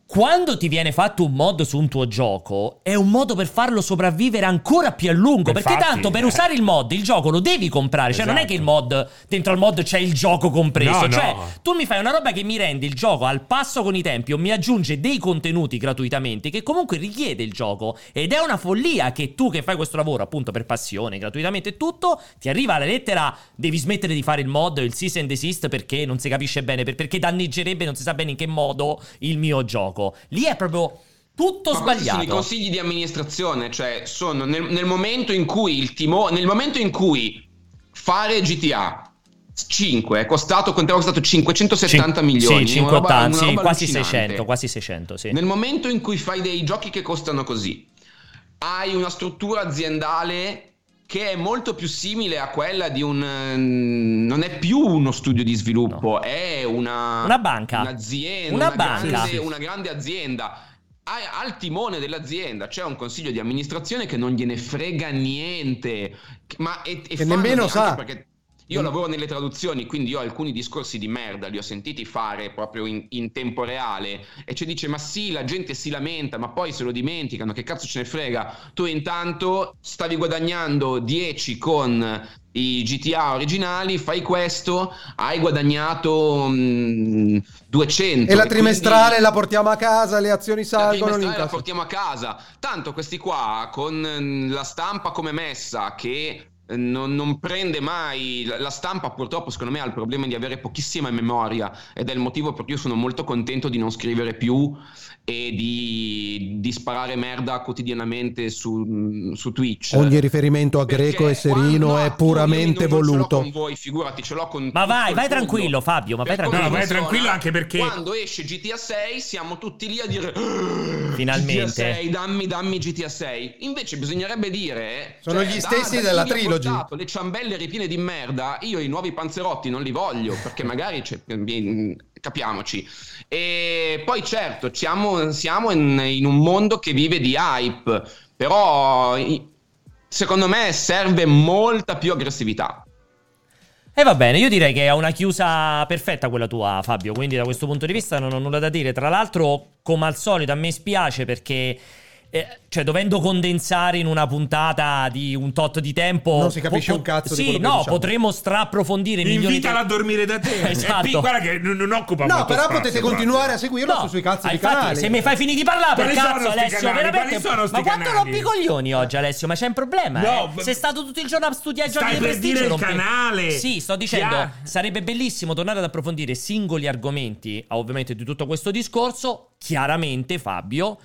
quando ti viene fatto un mod su un tuo gioco, è un modo per farlo sopravvivere ancora più a lungo. Infatti, perché tanto per eh. usare il mod, il gioco lo devi comprare. Cioè, non è Esatto. che il mod, dentro al mod c'è il gioco compreso. No, cioè, no. tu mi fai una roba che mi rende il gioco al passo con i tempi o mi aggiunge dei contenuti gratuitamente che comunque richiede il gioco. Ed è una follia che tu che fai questo lavoro appunto per passione, gratuitamente e tutto, ti arriva la lettera devi smettere di fare il mod, il cease and desist perché non si capisce bene, per- perché danneggerebbe non si sa bene in che modo il mio gioco. Lì è proprio tutto Ma questi sono i sbagliato. consigli di amministrazione, cioè sono nel, nel momento in cui il timo, nel momento in cui fare GTA 5 è costato, quanto è costato 570 Cin- milioni, Sì, una roba- 580, una sì, quasi allucinante. 600, quasi 600, sì. Nel momento in cui fai dei giochi che costano così, hai una struttura aziendale che è molto più simile a quella di un ehm, non è più uno studio di sviluppo, è una Una banca. un'azienda, Una una, banca. grande, Sì, sì. una grande azienda. Al timone dell'azienda c'è un consiglio di amministrazione che non gliene frega niente, ma e, e Che fanno nemmeno anche sa. Perché io lavoro nelle traduzioni, quindi io alcuni discorsi di merda li ho sentiti fare proprio in, in tempo reale e ci dice ma sì, la gente si lamenta, ma poi se lo dimenticano, che cazzo ce ne frega? Tu intanto stavi guadagnando 10 con i GTA originali, fai questo, hai guadagnato mm, 200. E la quindi- trimestrale la portiamo a casa, le azioni la salgono. trimestrale la l'incasso. portiamo a casa. Tanto questi qua, con eh, la stampa come messa, che non, non prende mai. La stampa, purtroppo, secondo me, ha il problema di avere pochissima memoria. Ed è il motivo per cui io sono molto contento di non scrivere più e di, di sparare merda quotidianamente su, su Twitch. Ogni riferimento a Perché Greco e Serino quando- no, è puramente non- non ce l'ho voluto. con voi, figurati, ce l'ho con Ma vai, vai mondo. tranquillo, Fabio, ma vai tranquillo. No, vai tranquillo anche perché- Quando esce GTA 6 siamo tutti lì a dire Finalmente. GTA 6, dammi, dammi GTA 6. Invece bisognerebbe dire Sono cioè, gli stessi da della vi trilogy. portato Le ciambelle ripiene di merda, io i nuovi panzerotti non li voglio perché magari c'è- capiamoci. E poi certo, siamo, siamo in, in un mondo che vive di hype, però secondo me serve molta più aggressività. E va bene, io direi che è una chiusa perfetta quella tua, Fabio. Quindi, da questo punto di vista, non ho nulla da dire. Tra l'altro, come al solito, a me spiace perché. Eh, cioè, dovendo condensare in una puntata di un tot di tempo. Non si capisce un cazzo di Sì, quello che no, diciamo. potremmo straapprofondire milioni Invitala a di... dormire da te. Esatto. Pic- guarda che non, non occupa No, molto però spazio, potete guarda. continuare a seguirlo No, su- sui cazzi ah, di infatti, canali. se mi fai finire di parlare, per cazzo, Alessio, canali? veramente. Ma quanto canali? rompi i coglioni oggi, Alessio? Ma c'è un problema. No, eh? Sei stato tutto il giorno a studiare Stai giochi di per dire il rompi- canale. Sì, sto dicendo, sarebbe bellissimo tornare ad approfondire singoli argomenti, ovviamente, di tutto questo discorso. Chiaramente, Fabio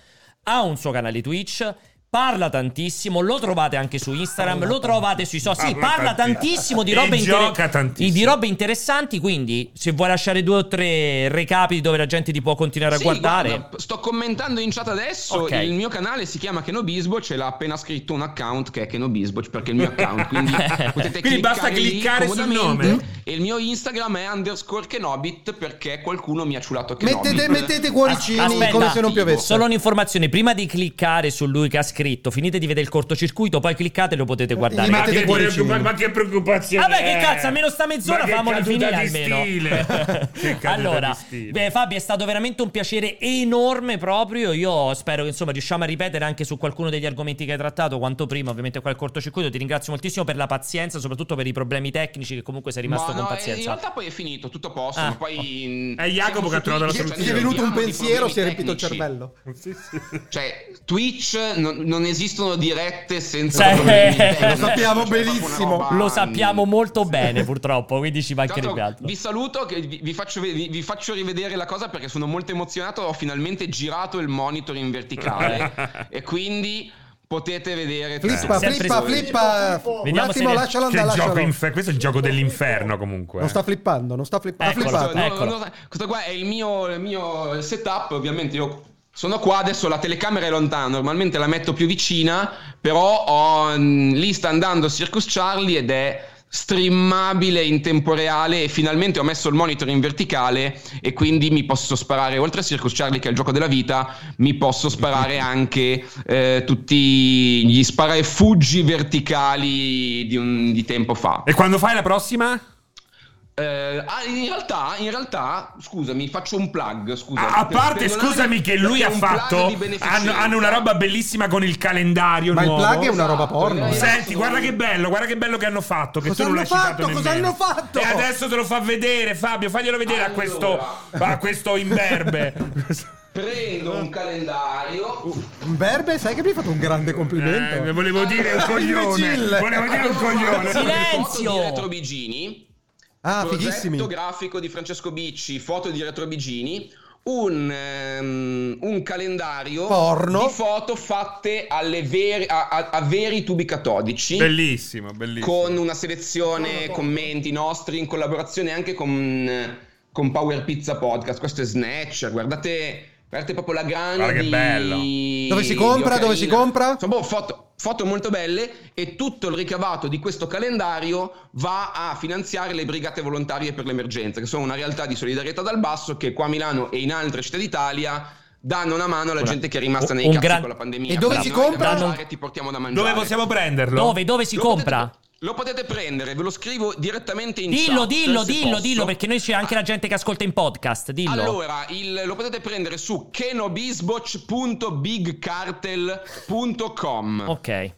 ha un suo canale Twitch. Parla tantissimo, lo trovate anche su Instagram, lo trovate sui social, sì, Parla parla tantissimo di robe, gioca tantissimo. di robe interessanti, quindi se vuoi lasciare due o tre recapi dove la gente ti può continuare a Sì, guardare. guarda, sto commentando in chat adesso. Ok. Il mio canale si chiama Kenobisboc e l'ha appena scritto un account che è Kenobisboc perché è il mio account. Quindi potete Quindi basta cliccare sul nome. E il mio Instagram è underscore Kenobit perché qualcuno mi ha ciulato Kenobit. Mettete, mettete cuoricini Aspetta, come se non piovesse. Solo un'informazione, prima di cliccare su lui che ha scritto, finite di vedere il cortocircuito, poi cliccate e lo potete guardare. Ma che, preoccupa- ma che preoccupazione Vabbè, che cazzo, almeno sta mezz'ora Ma famoli finire di almeno. stile. Che caduta allora, di stile. beh, Fabio, è stato veramente un piacere enorme proprio. Io spero che insomma riusciamo a ripetere anche su qualcuno degli argomenti che hai trattato quanto prima, ovviamente qua il cortocircuito. Ti ringrazio moltissimo per la pazienza, soprattutto per i problemi tecnici che comunque sei rimasto Ma con no, in pazienza. realtà poi è finito, tutto a posto. Ah. ma poi, È Jacopo che ha trovato la Twitch, soluzione. Gli è cioè, venuto un pensiero, si è riempito il cervello. Cioè, Twitch non, non esistono dirette senza Sì. problemi tecnici. Lo sappiamo Cioè, benissimo. Lo sappiamo molto bene, purtroppo, quindi ci mancherebbe altro. Vi saluto, che vi, vi faccio, vi, vi faccio rivedere la cosa perché sono molto emozionato. Ho finalmente girato il monitor in verticale e quindi potete vedere. Flippa, flippa, flippa. Un attimo, lascialo andare, gioco lascialo. infer- questo è il gioco dell'inferno comunque. Non eh. sta flippando, non sta flippando. Ha Eccolo. flippato. No, Eccolo. no, questo qua è il mio, il mio setup. Ovviamente io sono qua adesso. La telecamera è lontana. Normalmente la metto più vicina. Però ho, mm, lì sta andando Circus Charlie ed è streamabile in tempo reale e finalmente ho messo il monitor in verticale e quindi mi posso sparare oltre a Circus Charlie che è il gioco della vita mi posso sparare anche eh, tutti gli spara e fuggi verticali di, un- di tempo fa E quando fai la prossima? Eh, ah, in realtà, in realtà, scusami, faccio un plug. Scusa, A, parte, scusami, che lui ha fatto. Hanno, hanno una roba bellissima con il calendario Ma il nuovo. plug è una roba Esatto, porno. eh. Senti, guarda che bello, guarda che bello che hanno fatto. Che Cosa tu non l'hai hanno citato fatto? Cosa nemmeno. hanno fatto? E adesso te lo fa vedere, Fabio. Faglielo vedere a questo, Allora. a questo imberbe. Prendo un calendario. Berbe, sai che mi hai fatto un grande complimento. Eh, volevo dire un coglione. Volevo dire un coglione. Silenzio! Foto di Retro Bigini. Ah, progetto fighissimi. grafico di Francesco Bicci, foto di Retro Bigini. Un, ehm, un calendario Porno. di foto fatte alle vere- a, a- a veri tubi catodici. Bellissimo, bellissimo. con una selezione commenti nostri in collaborazione anche con, con Power Pizza Podcast. Questo è Snatcher. Guardate, guardate proprio la grana. Guarda che di- bello. Dove si compra? Dove si compra? Insomma, boh, foto, foto molto belle. E tutto il ricavato di questo calendario va a finanziare le brigate volontarie per l'emergenza, che sono una realtà di solidarietà dal basso che qua a Milano e in altre città d'Italia danno una mano alla gente che è rimasta nei cazzi gran- con la pandemia. E dove si compra? mangiare ti portiamo da mangiare. Dove possiamo prenderlo? Dove, dove si Lo compra? potete- lo potete prendere, ve lo scrivo direttamente in Dillo, chat. dillo, dillo, posso. dillo, perché noi c'è anche la gente che ascolta in podcast. Dillo. Allora, il- lo potete prendere su kenobisboch.bigcartel.com Ok.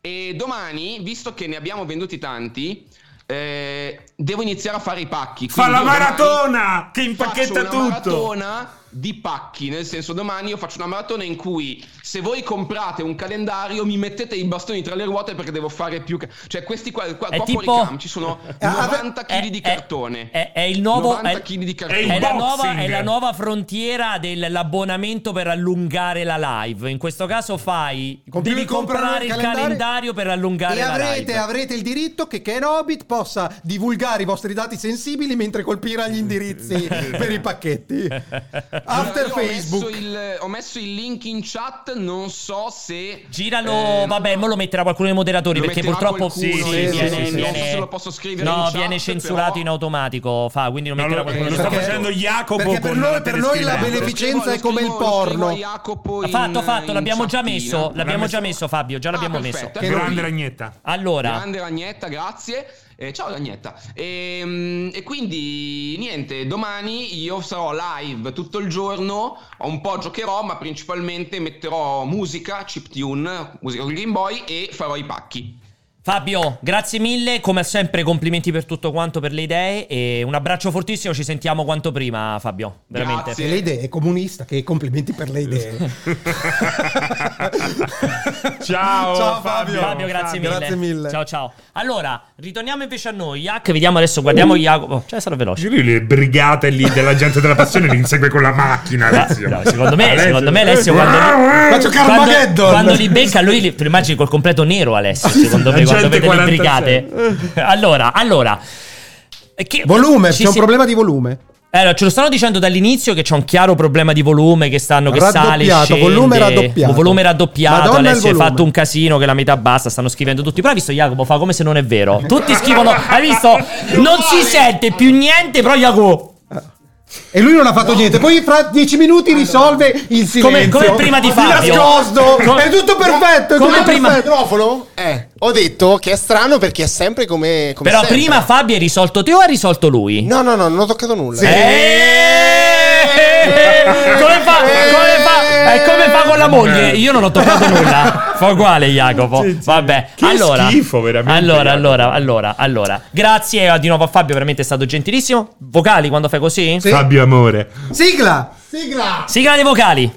e domani, visto che ne abbiamo venduti tanti, eh, devo iniziare a fare i pacchi. Fa la maratona! Che impacchetta tutto! maratona di pacchi, nel senso domani io faccio una maratona in cui se voi comprate un calendario mi mettete i bastoni tra le ruote perché devo fare più... ca- cioè questi qua, qua, qua tipo- fuori cam ci sono Ah, 90 kg di È- cartone. È, è il nuovo. 90 è- kg di cartone. È la, nuova, è la nuova frontiera dell'abbonamento per allungare la live. In questo caso fai. Compri- devi comprare il calendario, per allungare e la avrete, live. avrete il diritto che Kenobit possa divulgare i vostri dati sensibili mentre colpirà gli indirizzi per i pacchetti. After Io ho messo Facebook. il- Ho messo il link in chat, non so se... Giralo, eh, vabbè, mo lo metterà qualcuno dei moderatori perché purtroppo qualcuno, sì, sì, viene, sì, sì, sì. viene- Non so se lo posso scrivere No, in chat, viene censurato però- in automatico, fa, quindi lo No, metterà qualcuno lo sta facendo Jacopo perché per noi- la per noi la beneficenza è come il porno. Jacopo fatto, fatto, l'abbiamo già messo, l'abbiamo già messo Fabio, già l'abbiamo messo. Grande non- ragnetta. Allora, Grande Ragnetta, grazie. Eh, ciao Ragnetta. E, e quindi niente, domani io sarò live tutto il giorno, un po' giocherò, ma principalmente metterò musica, chiptune, musica con Game Boy e farò i pacchi. Fabio, grazie mille, come sempre complimenti per tutto quanto, per le idee e un abbraccio fortissimo, ci sentiamo quanto prima Fabio, veramente. Grazie. Le idee, è comunista, che complimenti per le idee. ciao, Ciao, Fabio. Fabio, grazie mille. Grazie mille. Ciao ciao. Allora, ritorniamo invece a noi, Yak, vediamo adesso, guardiamo Jacopo. Cioè sarà veloce. Lui le brigate lì della gente della passione li insegue con la macchina. Alessio. No, secondo me, Alessio. secondo me Alessio quando li, Faccio quando, quando li becca lui li, immagini col completo nero Alessio, secondo me quando vede le 46. brigate. Allora, allora che- Volume, c'è un problema di volume. Eh, allora, ce lo stanno dicendo dall'inizio che c'è un chiaro problema di volume, che stanno, che sale, scende. volume raddoppiato. Volume raddoppiato, Madonna Alessio hai fatto un casino che la metà basta, stanno scrivendo tutti. Però hai visto Jacopo fa come se non è vero. Tutti scrivono, hai visto? Non si sente più niente, però Jacopo... E lui non ha fatto niente. Poi fra dieci minuti risolve il silenzio. come prima di Fabio. nascosto. Come- è tutto perfetto. È come tutto prima- Il perfetto. microfono? Eh, ho detto che è strano perché è sempre come, come Però sempre. prima Fabio hai risolto te o hai risolto lui? No, no, no, non ho toccato nulla. Eh, Come fa? Come fa? È come fa con la moglie? Io non ho toccato nulla. Fa uguale, Jacopo. Vabbè. Che allora, schifo, veramente, Allora, Jacopo. allora, allora, allora. Grazie di nuovo a Fabio, veramente è stato gentilissimo. Vocali quando fai così? Sì. Fabio Amore. Sigla. Sigla! Sigla dei vocali.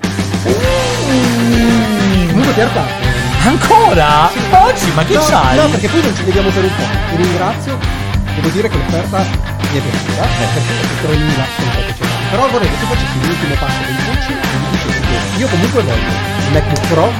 Comunque Pierpa. Ancora? Oggi? Ma che No, c'hai? no, perché poi non ci vediamo per un po'. Ti ringrazio. Devo dire che l'offerta mi è piaciuta. Perché ho 3.000 sono cercate. Però vorrei che tu facessi l'ultimo passo dei pulci e che io comunque voglio il MacBook Pro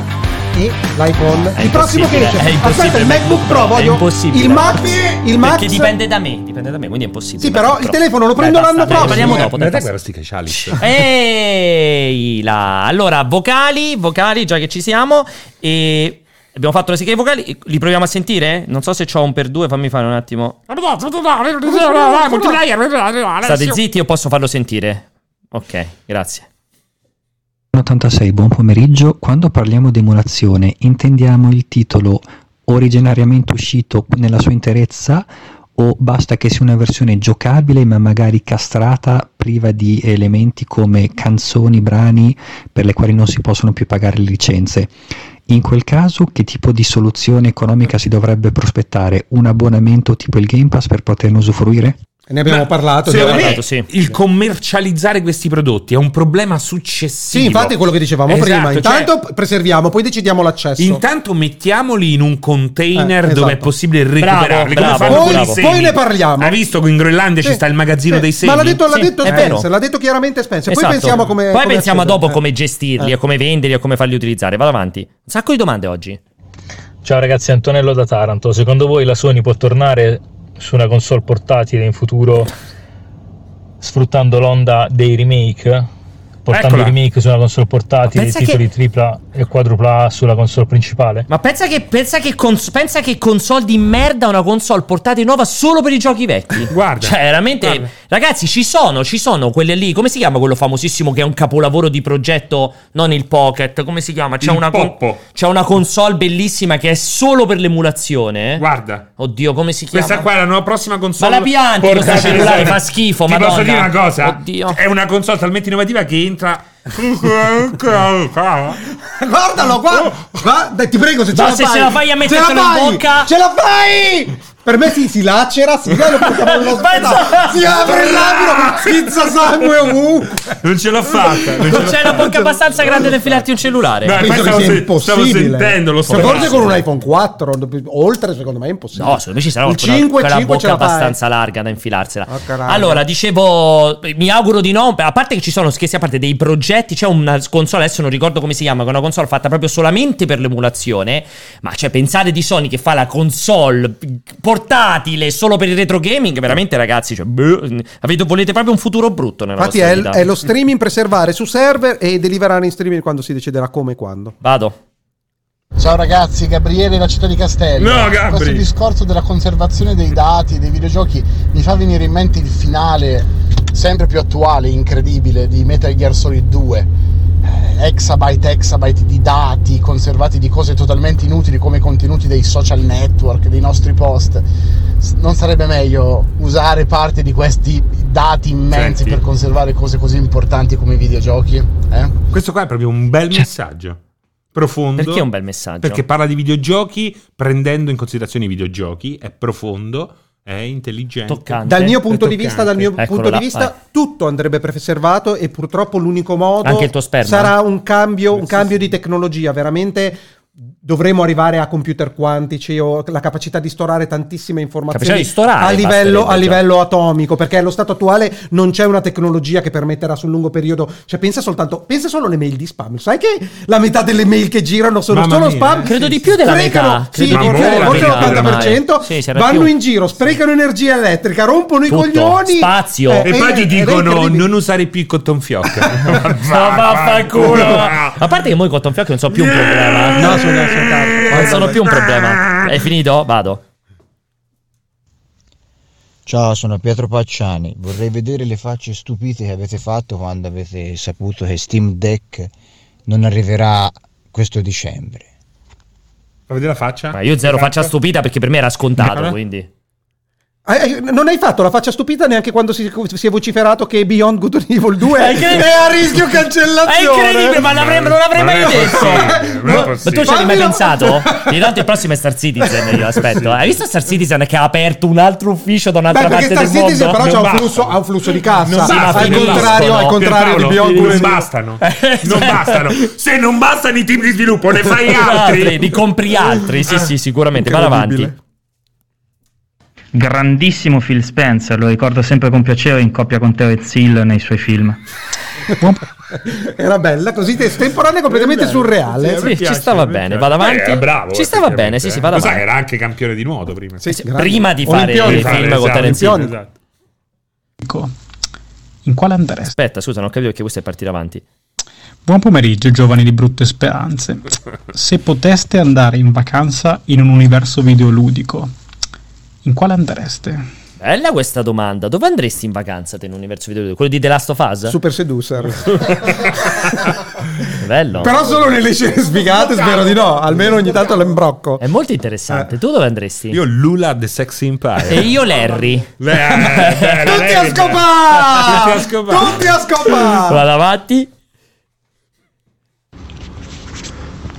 e l'iPhone. È il prossimo che impossibile, esce. è impossibile Aspetta, il MacBook MacBook Pro Pro, è voglio impossibile. il Max, il Max. Perché dipende da me, dipende da me, quindi è impossibile. Sì, però MacBook il Pro. telefono lo prendo l'anno prossimo. Parliamo dopo. dai, guarda sti Chalice. Ehi là. Allora, vocali, vocali, già che ci siamo. E abbiamo fatto le sigla dei vocali. Li proviamo a sentire? Non so se c'ho un per due, fammi fare un attimo. State zitti, io posso farlo sentire. Ok, grazie. 86, buon pomeriggio. Quando parliamo di emulazione intendiamo il titolo originariamente uscito nella sua interezza o basta che sia una versione giocabile ma magari castrata, priva di elementi come canzoni, brani per le quali non si possono più pagare le licenze? In quel caso che tipo di soluzione economica si dovrebbe prospettare? Un abbonamento tipo il Game Pass per poterne usufruire? Ne abbiamo Ma parlato. Secondo abbiamo me parlato, sì. il commercializzare questi prodotti è un problema successivo. Sì, infatti è quello che dicevamo Esatto, prima. cioè, Intanto preserviamo, poi decidiamo l'accesso. Intanto mettiamoli in un container Eh, esatto. dove è possibile recuperarli. Bravo, bravo, con i bravo. semi. Poi ne parliamo. Hai visto che in Groenlandia Sì, ci sta il magazzino sì. dei semi? Ma l'ha detto, l'ha detto Spencer, l'ha detto chiaramente Spencer. Esatto. Poi pensiamo come. Poi come pensiamo accedere. dopo Eh. come gestirli Eh. come venderli e come farli utilizzare. Vado avanti. Un sacco di domande oggi. Ciao ragazzi, Antonello da Taranto. Secondo voi la Sony può tornare su una console portatile in futuro sfruttando l'onda dei remake? Portando Eccola. i remake su una console portatile, i titoli tripla e quadrupla sulla console principale? Ma pensa che, pensa che, cons- pensa che console di merda una console portata nuova solo per i giochi vecchi. Guarda. Cioè, veramente. Guarda. Ragazzi, ci sono, ci sono quelle lì. Come si chiama quello famosissimo che è un capolavoro di progetto? Non il Pocket. Come si chiama? C'è, Il una, Poppo. c'è una console bellissima che è solo per l'emulazione. Guarda. Oddio, come si chiama? Questa qua è la nuova prossima console. Ma la pianti questa portatile. cellulare, fa schifo, Ti madonna. posso dire una cosa? Oddio. È una console talmente innovativa che entra. Guardalo, guarda. guarda, ti prego, se ce Ma la se fai. ce la fai a Ce mettertelo la in bocca? Ce la fai! Per me si, si lacera, si vede, lo portiamo all'ospedale. Si apre il labbro, schizza sangue ovunque. Non ce l'ho fatta. Non, ce Non l'ho c'è una bocca abbastanza grande per infilarti un cellulare. No, Penso stavo, sia se- impossibile. stavo sentendo lo Forse spazio. con un iPhone 4, oltre secondo me è impossibile. No, secondo me ci sarà Il quella, 5, quella 5 ce bocca la fai. abbastanza larga da infilarsela. Caralho. allora, dicevo, mi auguro di no. A parte che ci sono, scherzi a parte, dei progetti. C'è una console, adesso non ricordo come si chiama, che è una console fatta proprio solamente per l'emulazione. Ma cioè, pensare di Sony che fa la console portatile solo per il retro gaming, veramente, ragazzi, cioè, boh, avete, volete proprio un futuro brutto nella Infatti vostra è, vita. è lo streaming preservare su server e deliverare in streaming quando si deciderà come e quando. Vado. Ciao ragazzi, Gabriele da Città di Castello. No, Gabri. Questo discorso della conservazione dei dati, dei videogiochi, mi fa venire in mente il finale sempre più attuale, incredibile, di Metal Gear Solid 2. Eh, exabyte, exabyte di dati conservati di cose totalmente inutili come i contenuti dei social network, dei nostri post. Non sarebbe meglio usare parte di questi dati immensi Senti. per conservare cose così importanti come i videogiochi? Eh? Questo qua è proprio un bel messaggio. profondo. Perché è un bel messaggio? Perché parla di videogiochi prendendo in considerazione i videogiochi, è profondo, è intelligente. Toccante. Dal mio punto di vista, dal mio Eccolo punto là, di vista, vai. tutto andrebbe preservato e purtroppo l'unico modo Anche il tuo sperma? sarà un cambio, un Sì, cambio sì. di tecnologia. Veramente dovremo arrivare a computer quantici o la capacità di storare tantissime informazioni storare, a, livello, a livello atomico, perché allo stato attuale non c'è una tecnologia che permetterà sul lungo periodo. Cioè, pensa soltanto, pensa solo alle mail di spam. Sai che la metà delle mail che girano sono Mamma solo mia, spam? eh. Credo di più della Sprecano- metà. Sì, metà l'80%. ormai. Sì, vanno più. in giro, sprecano energia elettrica, rompono Tutto. i coglioni. Spazio. Eh, E poi eh, ti dicono non usare più il cotton fioc. Ma vaffanculo. A parte che moi i cotton fioc non sono più un problema. No, sono, sono cazzo. Non sono più un problema. È finito? Vado. Ciao, sono Pietro Pacciani. Vorrei vedere le facce stupite che avete fatto quando avete saputo che Steam Deck non arriverà questo dicembre. Fa vedere la faccia? Ma io zero faccia stupita perché per me era scontato, quindi. Eh, eh, non hai fatto la faccia stupita neanche quando si, si è vociferato che Beyond Good and Evil 2 È è, a rischio È cancellazione. incredibile, ma l'avrei- non l'avrei Non mai è detto. è Ma possibile. tu ci hai mai pensato? In realtà il prossimo è Star Citizen, io aspetto. Hai visto Star Citizen che ha aperto un altro ufficio da un'altra Beh, parte Star del Citizen mondo? però c'ha un, flusso, ha un flusso di cassa. Non Sì, ma al contrario, al contrario di Pierpaolo, Beyond Good non and Evil. bastano. non bastano. Se non bastano i team di sviluppo, ne fai altri. Di compri altri, sì, sì, sicuramente. Vado avanti. Grandissimo Phil Spencer, lo ricordo sempre con piacere in coppia con Terence Hill nei suoi film. Era bella, così estemporanea completamente surreale. Sì, ci stava bene, vado avanti. Eh, bravo. Ci stava bene, sì, sì, vado Lo sai, avanti. era anche campione di nuoto prima. Sì, Sì. Prima di fare Olimpionico. il film Esatto, con Terence Hill. Esatto. In quale andreste? Aspetta, scusa, non ho capito perché questo è partito avanti. Buon pomeriggio giovani di brutte speranze. Se poteste andare in vacanza in un universo videoludico, in quale andreste? Bella questa domanda. Dove andresti in vacanza te in un universo video? Quello di The Last of Us? Super seducer. Bello. Però solo nelle scene sfigate, spero di no. Almeno ogni tanto l'imbrocco. È molto interessante. Tu dove andresti? Io Lula The Sexy Empire. E io Larry. Beh, bella, Tutti lei- a scopare! Tutti a scopare. Tutti a scopare! Vado avanti.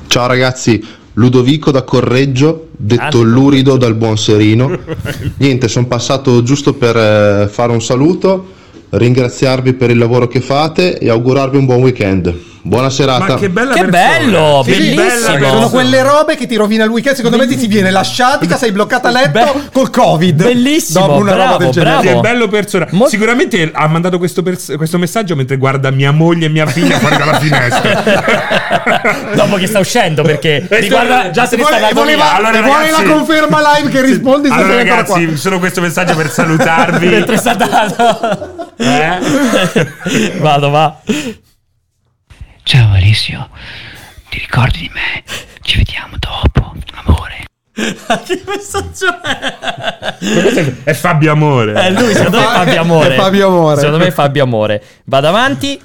Ciao ragazzi, Ludovico da Correggio, detto Grande Lurido dal buon Serino. Niente, sono passato giusto per eh, fare un saluto, ringraziarvi per il lavoro che fate e augurarvi un buon weekend. Buona serata. Ma che bella Che bello, Che bellissimo. bella Sono quelle robe che ti rovina il weekend. Secondo me ti, ti viene la sciatica, sei bloccata a letto Be- col Covid. Bellissimo, Dopo una roba bravo, del genere. bravo. Che bello persona. Mo- Sicuramente ha mandato questo, pers- questo messaggio mentre guarda mia moglie e mia figlia fuori dalla finestra. Dopo che sta uscendo perché riguarda già se ne Vuole- sta andando voleva- via. Allora, vuole ragazzi- la conferma live che rispondi se allora sei ancora ragazzi, qua. solo questo messaggio per salutarvi. Mentre sta andando. Eh? Vado, va. Ciao Alessio, ti ricordi di me? Ci vediamo dopo, amore. che messaggio è? È- Fabio Amore. Eh, lui secondo me è Fabio Amore. È Fabio Amore. Secondo me è Fabio Amore. Vado avanti.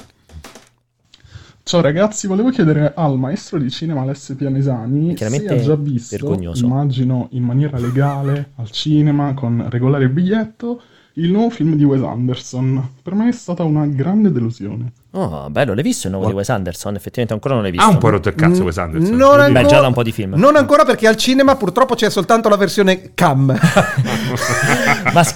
Ciao ragazzi, volevo chiedere al maestro di cinema Alessio Pianesani se ha già visto, vergognoso. immagino in maniera legale, al cinema, con regolare biglietto, il nuovo film di Wes Anderson. Per me è stata una grande delusione. Oh, bello, l'hai visto il nuovo di Wes Anderson? Effettivamente ancora non l'hai visto. Ha un po' rotto il cazzo Wes Anderson. Non Beh, ancora, già da un po' di film. Non ancora perché al cinema purtroppo c'è soltanto la versione cam. Ma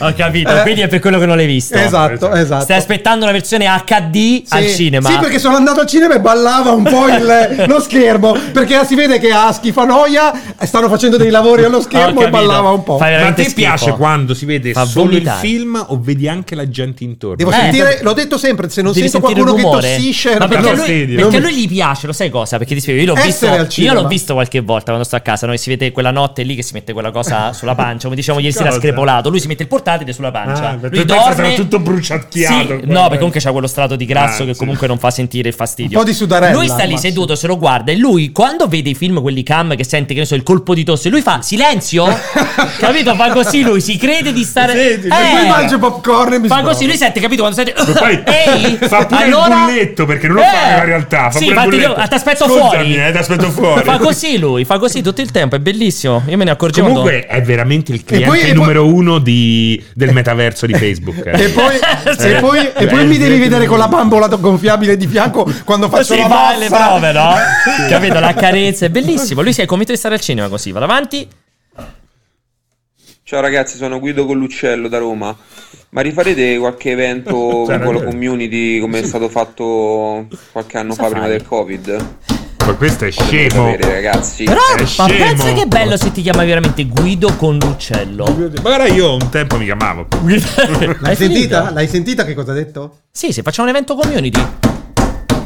Ho capito, quindi è per quello che non l'hai visto. esatto, esatto. Stai aspettando la versione HD al Sì. cinema. Sì, perché sono andato al cinema e ballava un po' il- lo schermo. Perché si vede che ha schifanoia, stanno facendo dei lavori allo schermo e ballava un po'. Ma a te schifo. piace quando si vede Fa solo vomitare. il film o vedi anche la gente intorno? Devo Eh, sentire, l'ho detto sempre, se non Devi sento qualcuno che tossisce, Ma perché, lui, perché a lui gli piace, lo sai cosa? Perché ti spiego, io l'ho visto, io l'ho visto qualche volta quando sto a casa, noi si vede quella notte lì che si mette quella cosa sulla pancia, come dicevamo ieri sera screpolato, lui si mette il portatile sulla pancia. Ah, lui dorme tutto bruciacchiato. Sì, no, perché comunque c'ha quello strato di grasso Ah, che sì. comunque non fa sentire il fastidio. Un po' di sudarella, Lui sta lì seduto, se lo guarda e lui quando vede i film quelli cam che sente che ne so il colpo di tosse, lui fa silenzio? Capito? Fa così lui, si crede di stare sì, Eh, poi mangio popcorn e mi Fa così, lui sente, capito? Quando senti. Poi Ehi, fa pure allora... il bulletto perché non lo Eh, fa nella realtà. Fa sì, pure il infatti, bulletto. io- ti aspetto fuori. eh, ti aspetto fuori. Fa così lui, fa così tutto il tempo, è bellissimo. Io me ne accorgevo. Comunque è veramente il cliente poi- e poi- numero uno di- del metaverso di Facebook. eh. E poi, e poi, e poi mi devi vedere con la bambola gonfiabile di fianco quando faccio si la fa mossa. le prove, no? Capito? La carezza è bellissimo. Lui si è convinto di stare al cinema così. Vado avanti. Ciao ragazzi, sono Guido Colluccello da Roma. Ma rifarete qualche evento con la community come è stato fatto qualche anno fa prima del Covid? Ma questo è Potete scemo. sapere, ragazzi. Però, È ma scemo. pensa che bello se ti chiama veramente Guido con l'uccello. Magari io un tempo mi chiamavo. L'hai sentita? L'hai sentita che cosa ha detto? Sì, se facciamo un evento community.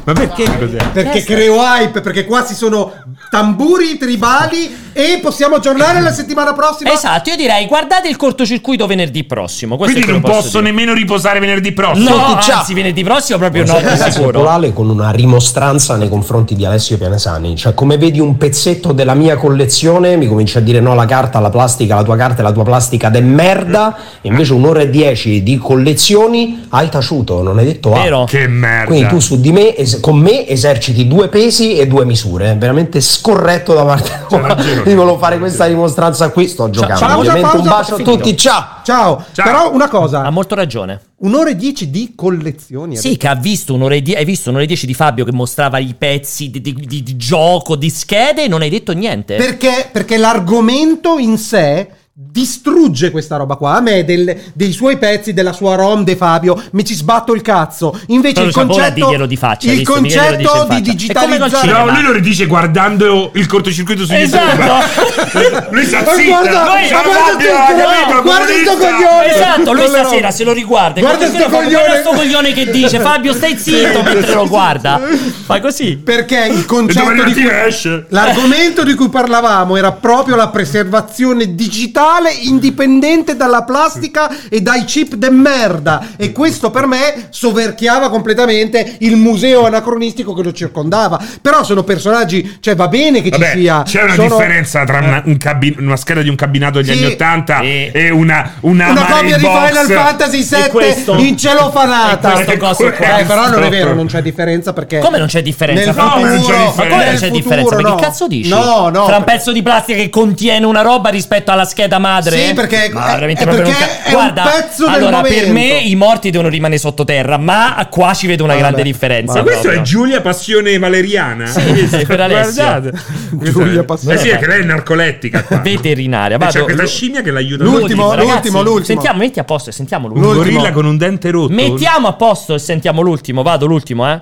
Ma perché cos'è? Perché creo hype, perché qua ci sono tamburi tribali e possiamo aggiornare la settimana prossima. Esatto, io direi guardate il cortocircuito venerdì prossimo. Questo Quindi non posso dire. nemmeno riposare venerdì prossimo. No, anzi, venerdì prossimo proprio no, di Ragazzi, sicuro. Con una rimostranza nei confronti di Alessio Pianesani. Cioè, come vedi un pezzetto della mia collezione, mi cominci a dire no, la carta, la plastica, la tua carta e la tua plastica de merda. E invece un'ora e dieci di collezioni hai taciuto, non hai detto A. Vero. Che merda. Quindi tu su di me, es- con me eserciti due pesi e due misure. È veramente scorretto da parte tua. Di volevo fare questa dimostranza qui. Sto giocando. Pausa, Ovviamente un pausa, bacio a tutti. Ciao. Ciao. Però una cosa, Ha molto ragione. un'ora e dieci di collezioni. Sì, che ha visto un'ora e die- hai visto un'ora e dieci di Fabio che mostrava i pezzi di, di- di- di gioco, di schede e non hai detto niente. Perché, perché l'argomento in sé distrugge questa roba qua. A me del- dei suoi pezzi, della sua rom de Fabio, mi ci sbatto il cazzo. Invece Però il concetto, di faccia, il visto? Concetto di digitalizzare... No, lui lo ridice guardando il cortocircuito su Esatto. YouTube. lui sta zitto. guarda, Lui- ma guarda guarda sto coglione. Esatto, lui stasera se lo riguarda. Guarda sto coglione. guarda sto coglione che dice Fabio stai zitto mentre lo guarda. Fai così. Perché il concetto di cui, l'argomento di cui parlavamo era proprio la preservazione digitale indipendente dalla plastica e dai chip de merda e questo per me soverchiava completamente il museo anacronistico che lo circondava però sono personaggi cioè va bene che Vabbè, ci sia c'è una sono- differenza tra una, un cabin- una scheda di un cabinato degli Sì. anni 80 Sì. e una una, una copia di. Final Fantasy VII questo- in celofanata e questo coso qua. Eh, però non è vero non c'è differenza perché Come non c'è differenza? nel un futuro, pezzo- c'è Ma come non c'è futuro, differenza? Ma no. che cazzo dici? no no Fra un pezzo di plastica che contiene una roba rispetto alla scheda madre? Sì, perché- Ma veramente è proprio perché non ca- è un Guarda, pezzo del allora, per momento. me i morti devono rimanere sottoterra, ma qua ci vedo una Ah, grande vabbè. differenza. Ma questo proprio. è Giulia Passione Valeriana? Sì, sì, per. Guardate. Giulia Passione. Eh sì, è che lei è narcolettica qua. Veterinaria. E c'è Vado, questa scimmia che l'aiuta L'ultimo, l'ultimo, l'ultimo. Sentiamo, metti a posto e sentiamo Un l'ultimo. gorilla con un dente rotto. Mettiamo a posto e sentiamo l'ultimo. Vado l'ultimo, eh.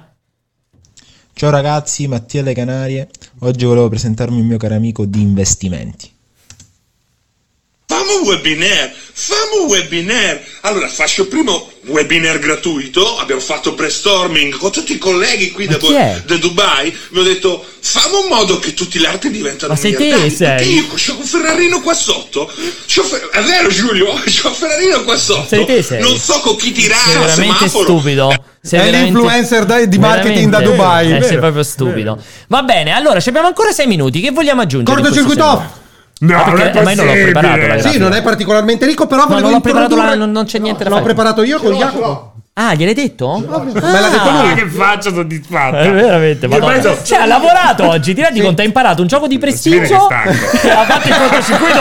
Ciao ragazzi, Mattia Le Canarie. Oggi volevo presentarmi il mio caro amico di investimenti. Famo un webinar, famo un webinar. Allora, faccio il primo webinar gratuito, abbiamo fatto brainstorming con tutti i colleghi qui da, da Dubai, mi ho detto, famo in modo che tutti gli arti diventano Ma sei te, sei? Perché io c'ho un Ferrarino qua sotto, c'ho Fer- è vero Giulio, c'ho un Ferrarino qua sotto, Sei te, sei? non so con chi tirare Sei al veramente semaforo. stupido. Sei È veramente- l'influencer da- di marketing da. Dubai. Eh, sei proprio stupido. Va bene, allora ci abbiamo ancora sei minuti. Che vogliamo aggiungere? Cortocircuito. No, Ah, perché ormai non l'ho preparato la Sì, non è particolarmente ricco, però No, volevo non l'ho preparato, la- non, non c'è niente da L'ho fare. preparato io con Jacopo. Ah, gliel'hai detto? Me l'ha detto Ah, lui. che faccia soddisfatta. Eh, veramente, madonna. bello. Cioè, ha lavorato oggi. Ti rendi conto? Hai imparato un gioco di prestigio. ha fatto il cortocircuito.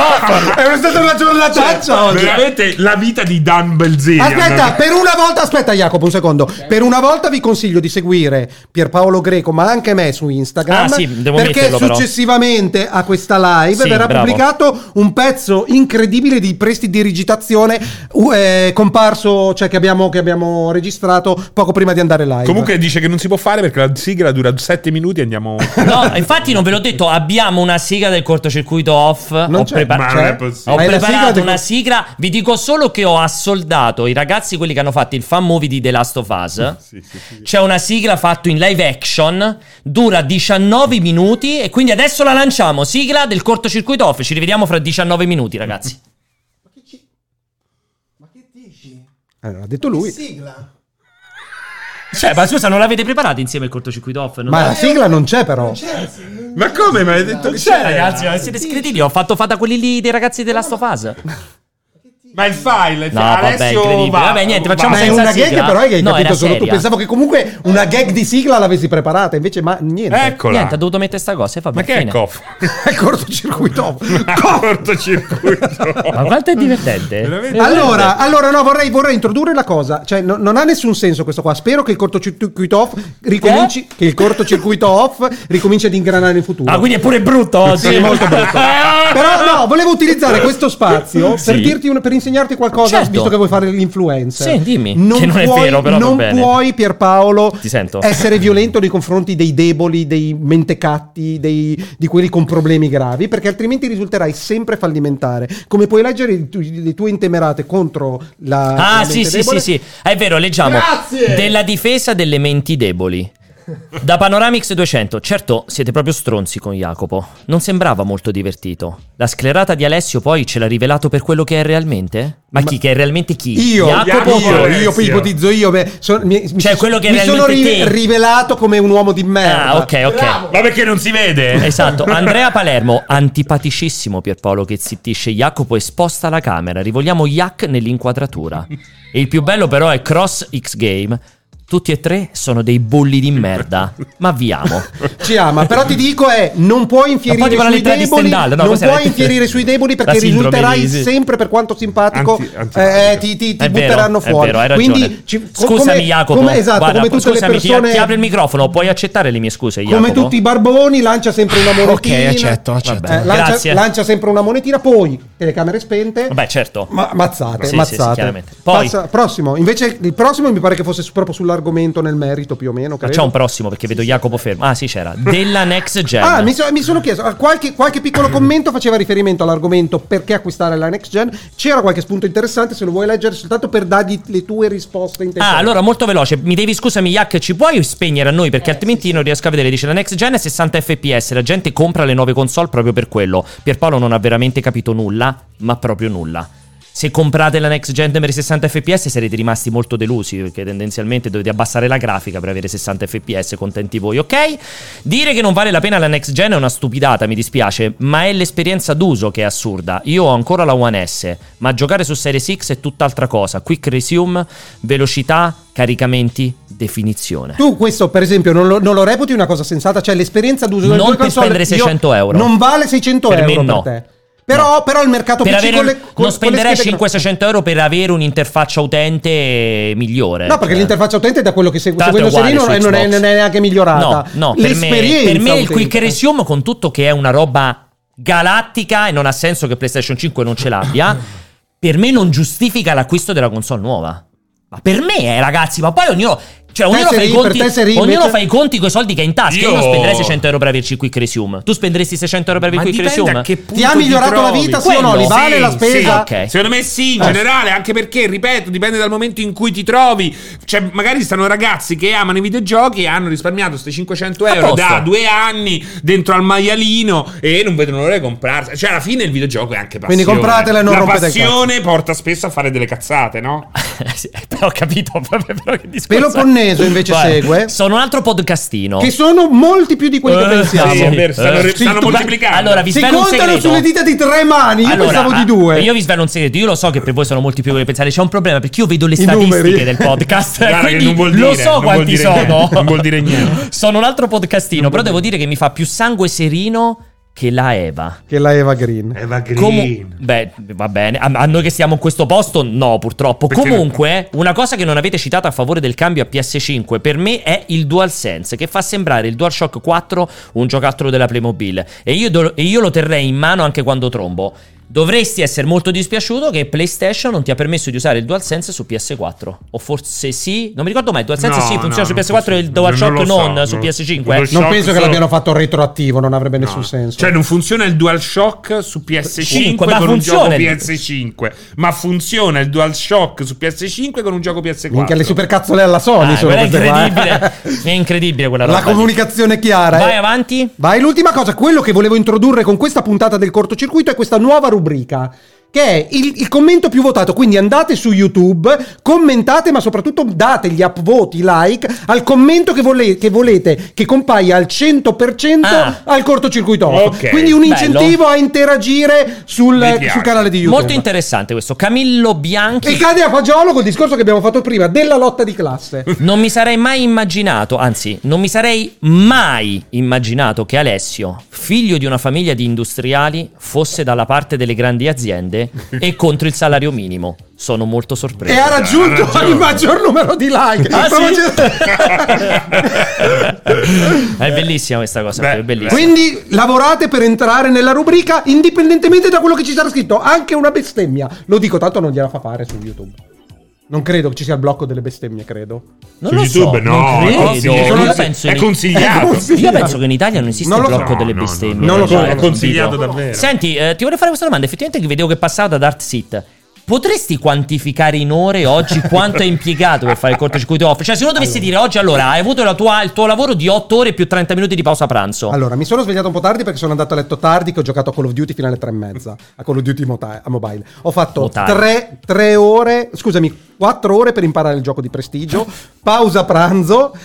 È stata una giornataccia oggi. Veramente la vita di Dan Belzerian. Aspetta, per una volta, aspetta Jacopo un secondo. Per una volta vi consiglio di seguire Pierpaolo Greco, ma anche me su Instagram. Ah, sì, devo perché metterlo, però. successivamente a questa live Sì, verrà bravo. pubblicato un pezzo incredibile di prestiti di rigitazione uh, eh, comparso, cioè che abbiamo, che abbiamo registrato poco prima di andare live. Comunque dice che non si può fare perché la sigla dura 7 minuti e andiamo. No, infatti non ve l'ho detto, abbiamo una sigla del cortocircuito off. ho c'è. prepar- Ma C'è? non è possibile. Ho preparato sigla una sigla. Vi dico solo che ho assoldato i ragazzi, quelli che hanno fatto il fan movie di The Last of Us. Sì, sì, sì. C'è una sigla fatta in live action, dura 19 minuti e quindi adesso la lanciamo. Sigla del cortocircuito off. Ci rivediamo fra 19 minuti, ragazzi. Allora, ha detto lui. Cioè, ma scusa, non l'avete preparato insieme il cortocircuito off? Non Ma la sigla non c'è però. Ma come? Ma hai detto che c'è, ragazzi, ma siete scredibili. Ho fatto fatta quelli lì dei ragazzi di The Last of Us. Ma il file, No, vabbè, Alessio incredibile. va- Vabbè, niente, facciamo Ma è senza una gag sigla. però che hai No, capito solo tu. Pensavo che comunque una gag di sigla l'avessi preparata, invece ma niente. Eccola. Niente, ha dovuto mettere sta cosa e vabbè, Ma che è fine. cof? È cortocircuito. cortocircuito. Ma quanto è divertente? Allora, allora no, vorrei, vorrei introdurre la cosa. Cioè, no- non ha nessun senso questo qua. Spero che il cortocircuito off ricominci. Che il cortocircuito off ricominci ad ingranare in futuro. Ah, quindi è pure brutto oggi. Sì, molto brutto. Però no, volevo utilizzare questo spazio per, Sì. dirti un- per insegnarti qualcosa, Certo. visto che vuoi fare l'influencer. Sì, dimmi. Non Che non è puoi, vero, però non puoi, Pierpaolo, essere violento nei confronti dei deboli, dei mentecatti, dei- di quelli con problemi gravi, perché altrimenti risulterai sempre fallimentare. Come puoi leggere tu- le tue intemerate contro la. Ah, la sì, sì, sì, sì. È vero, leggiamo. Grazie! Della difesa delle menti deboli. Da Panoramix 200, certo siete proprio stronzi con Jacopo. Non sembrava molto divertito. La sclerata di Alessio poi ce l'ha rivelato per quello che è realmente? Ma, chi? Che è realmente chi? Io, Jacopo? io, io poi ipotizzo io. beh, son- mi, mi- Cioè, quello che è mi sono te. rivelato come un uomo di merda. Ah, ok, ok. Ma perché non si vede? Esatto, Andrea Palermo, antipaticissimo Pierpaolo che zittisce Jacopo e sposta la camera. Rivogliamo Yak nell'inquadratura. E il più bello però è Cross X Game. Tutti e tre sono dei bulli di merda. Ma viamo. Ci ama, però ti dico è non puoi infierire sui deboli, Stendhal, no, non puoi infierire sui deboli perché risulterai di- sì. sempre per quanto simpatico Anti- eh, ti, ti- ti vero, butteranno è fuori. vero, hai ragione. Quindi ci- scusami come- Jacopo. come- esatto, Guarda, come tutte scusami, le persone ti, apre il microfono, puoi accettare le mie scuse Jacopo? come tutti i barboni lancia sempre una monetina. accetto, accetto. Vabbè, Eh, lancia, grazie. lancia sempre una monetina, poi telecamere spente. Vabbè, certo. Ma mazzate, Sì, sì, mazzate. sì, chiaramente. Poi- Passa- prossimo, invece il prossimo mi pare che fosse proprio sull'argomento nel merito più o meno. credo. Facciamo un prossimo perché vedo Jacopo fermo. Ah, sì, c'era. Della next gen. Ah, mi, so- mi sono chiesto, ah, qualche, qualche piccolo commento faceva riferimento all'argomento perché acquistare la next gen. C'era qualche spunto interessante, se lo vuoi leggere soltanto per dargli le tue risposte in tempo Ah, allora molto veloce. Mi devi scusami, Yak, ci puoi spegnere a noi perché altrimenti non riesco a vedere. Dice la next gen è 60 fps. La gente compra le nuove console proprio per quello. Pierpaolo non ha veramente capito nulla, ma proprio nulla. Se comprate la next gen per i 60 fps sarete rimasti molto delusi perché tendenzialmente dovete abbassare la grafica per avere 60 fps, contenti voi, ok? Dire che non vale la pena la next gen è una stupidata, mi dispiace, ma è l'esperienza d'uso che è assurda. Io ho ancora la One S, ma giocare su Series X è tutt'altra cosa. Quick resume, velocità, caricamenti, definizione. Tu questo, per esempio, non lo, non lo reputi una cosa sensata? Cioè, l'esperienza d'uso Non tue per console, spendere io- 600 euro. Non vale 600 Per me euro no. per Però, però il mercato Per PC avere- con le, con- non spenderei schede 500-600 euro per avere un'interfaccia utente migliore. No, perché Cioè, l'interfaccia utente da quello che segue, seguendo Serino su non è, non è neanche migliorata. No, no, per me, per me il. Quick Resume con tutto che è una roba galattica e non ha senso che PlayStation 5 non ce l'abbia, per me non giustifica l'acquisto della console nuova. Ma per me, eh, ragazzi, ma poi ognuno cioè, ognuno, fa i, conti, ognuno invece- fa i conti con i soldi che ha in tasca. Io, Io- non spenderei 600 euro per averci il Quick Resume. Tu spenderesti 600 euro per avere il Quick Resume? a che punto Ti ha migliorato la vita, sì o no? Quello? Li vale Sì, la spesa? sì. Ok. Secondo me sì, in Eh. generale, anche perché, ripeto, dipende dal momento in cui ti trovi. Cioè, magari stanno ragazzi che amano i videogiochi e hanno risparmiato questi 500 euro da due anni dentro al maialino e non vedono l'ora di comprarsi. Cioè, alla fine il videogioco è anche passione. Quindi compratela e non La rompete il passione porta spesso a fare delle cazzate, no? Sì, però ho capito. proprio, però che discorso è? Peloponneso invece Guarda, segue. Sono un altro podcastino. Che sono molti più di quelli che Eh, pensiamo. sì, è vero, stanno, Eh. stanno Sì, tu- moltiplicando. Allora, vi si svelo un contano sulle dita di tre mani. Io Allora, pensavo ah, di due. Io vi svelo un segreto. Io lo so che per voi sono molti più che pensare. C'è un problema perché io vedo le I statistiche numeri. del podcast. Guarda che quindi non vuol lo dire, so non vuol quanti dire sono. niente, non vuol dire niente. sono un altro podcastino. Però devo dire che mi fa più sangue serino che la Eva. Che la Eva Green. Eva Green. Comu- beh, va bene. A, a noi che stiamo in questo posto, no, purtroppo. Perché Comunque, una cosa che non avete citato a favore del cambio a PS5 per me è il DualSense, che fa sembrare il DualShock 4 un giocattolo della Playmobil. E io, do- e io lo terrei in mano anche quando trombo. Dovresti essere molto dispiaciuto che PlayStation non ti ha permesso di usare il DualSense su PS4. O forse sì. Non mi ricordo mai. Il DualSense No, sì, funziona no, su non PS4 e il. DualShock Non so, non su non- PS5. non Non penso che l'abbiano fatto retroattivo, non avrebbe nessun senso. Cioè, non funziona il DualShock su PS5 Cinque, ma con un gioco funziona il- PS5, ma funziona il DualShock su PS5 con un gioco PS4. Minchia, le supercazzole alla Sony Ah, sono è qua. incredibile. è incredibile quella roba. La lì. comunicazione chiara. Vai eh. avanti. Vai, l'ultima cosa, quello che volevo introdurre con questa puntata del cortocircuito è questa nuova rubrica che è il, il commento più votato. Quindi andate su YouTube, commentate, ma soprattutto date gli upvoti, like al commento che, vole- che volete che compaia al 100% Ah. al cortocircuito off. Ok. Quindi un Bello. incentivo a interagire sul, sul canale di YouTube. Molto interessante questo. Camillo Bianchi. E cade a fagiolo col discorso che abbiamo fatto prima della lotta di classe. Non mi sarei mai immaginato, anzi, non mi sarei mai immaginato che Alessio, figlio di una famiglia di industriali, fosse dalla parte delle grandi aziende e contro il salario minimo. Sono molto sorpreso. E ha raggiunto il maggior numero di like. Ah, sì? c'è- È bellissima questa cosa, Beh, è bellissima. Quindi lavorate per entrare nella rubrica indipendentemente da quello che ci sarà scritto. Anche una bestemmia. Lo dico, tanto non gliela fa fare su YouTube. Non credo che ci sia il blocco delle bestemmie, credo. non Su lo YouTube so, no, non è credo. consigliato. Io penso È consigliato. È consigliato. Io penso che in Italia non esiste Non il lo so. blocco delle No, no, bestemmie. non lo so, Cioè, è capito? consigliato davvero. Senti, eh, ti vorrei fare questa domanda. Effettivamente che vedevo che passava da Dart Sit. Potresti quantificare in ore oggi quanto hai impiegato per fare il cortocircuito off? Cioè, se uno dovesse dire oggi, allora, hai avuto la tua- il tuo lavoro di 8 ore più 30 minuti di pausa pranzo. Allora, mi sono svegliato un po' tardi perché sono andato a letto tardi che ho giocato a Call of Duty fino alle tre e mezza. A Call of Duty mota- a mobile. Ho fatto Motile. tre, tre ore, scusami, quattro ore per imparare il gioco di prestigio. Pausa pranzo.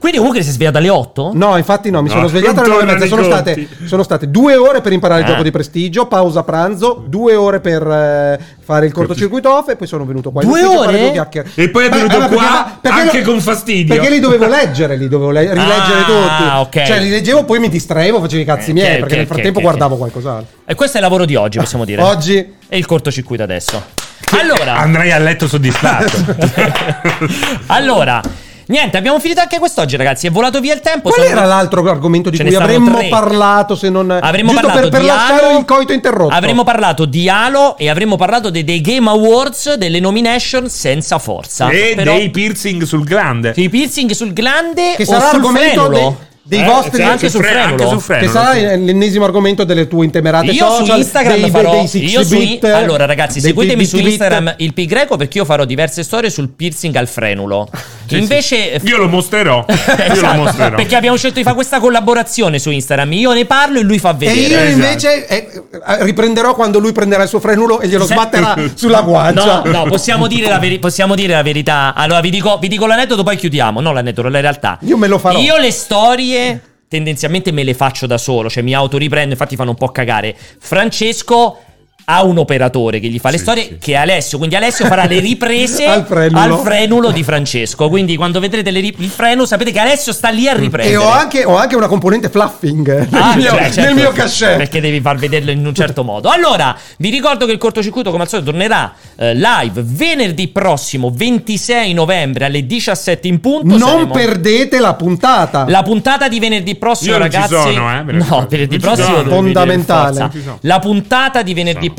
Quindi comunque sei svegliato alle 8? No, infatti no, mi No, sono svegliato alle non nove e mezza. Sono state, sono state due ore per imparare il Eh. gioco di prestigio, pausa pranzo, due ore per eh, fare il cortocircuito off e poi sono venuto qua. Due ore? due. E poi è Beh, venuto eh, perché- qua perché anche lo- con fastidio. Perché li dovevo leggere, li dovevo le- rileggere Ah, tutti. ok. Cioè, li leggevo, poi mi distraevo, facevo i cazzi Ok, miei, ok, perché nel ok, frattempo ok, guardavo qualcos'altro. E questo è il lavoro di oggi, possiamo dire. Oggi E il cortocircuito adesso. Allora, Andrei a letto soddisfatto. allora, niente, abbiamo finito anche quest'oggi, ragazzi. È volato via il tempo. Qual sono- era l'altro argomento di Ce cui avremmo tre. parlato se non Avremmo giusto parlato per, per di lasciare Halo, il coito interrotto? Avremmo parlato di Halo e avremmo parlato dei, dei Game Awards, delle nomination senza forza. e Però- dei piercing sul glande. i piercing sul glande che o sarà sul argomento frenulo? dei, dei Eh, vostri sì, anche sul fre- frenulo. anche sul freno. che sarà sì. l'ennesimo argomento delle tue intemerate Io social su Instagram dei, farò dei 6 io su bit, allora ragazzi dei seguitemi su 20 bit. Instagram il pi greco perché io farò diverse storie sul piercing al frenulo invece Io lo mostrerò. Io lo Esatto, mostrerò. perché abbiamo scelto di fare questa collaborazione su Instagram io ne parlo e lui fa e vedere io Esatto. invece eh, eh, riprenderò quando lui prenderà il suo frenulo e glielo Se- sbatterà sulla guancia No, no, possiamo dire, la veri- possiamo dire la verità. Allora, vi dico, vi dico l'aneddoto, poi chiudiamo. No, l'aneddoto, la realtà. Io me lo farò. Io le storie tendenzialmente me le faccio da solo, cioè mi autoriprendo, infatti fanno un po' cagare. Francesco ha un operatore che gli fa le Sì, storie, sì. che è Alessio, quindi Alessio farà le riprese Al frenulo. al frenulo di Francesco. Quindi quando vedrete le ri- il frenulo sapete che Alessio sta lì a riprendere. e ho anche, ho anche una componente fluffing nel, Ah, mio, cioè, certo, nel mio cachet Perché devi far vederlo in un certo modo. Allora, vi ricordo che il cortocircuito, come al solito, tornerà eh, live venerdì prossimo, 26 novembre alle 17 in punto. non Saremo- perdete la puntata La puntata di venerdì prossimo, Io ragazzi. sono, eh, venerdì no, venerdì prossimo venire Fondamentale. La puntata di venerdì prossimo,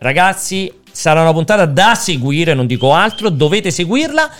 ragazzi, sarà una puntata da seguire, non dico altro, dovete seguirla.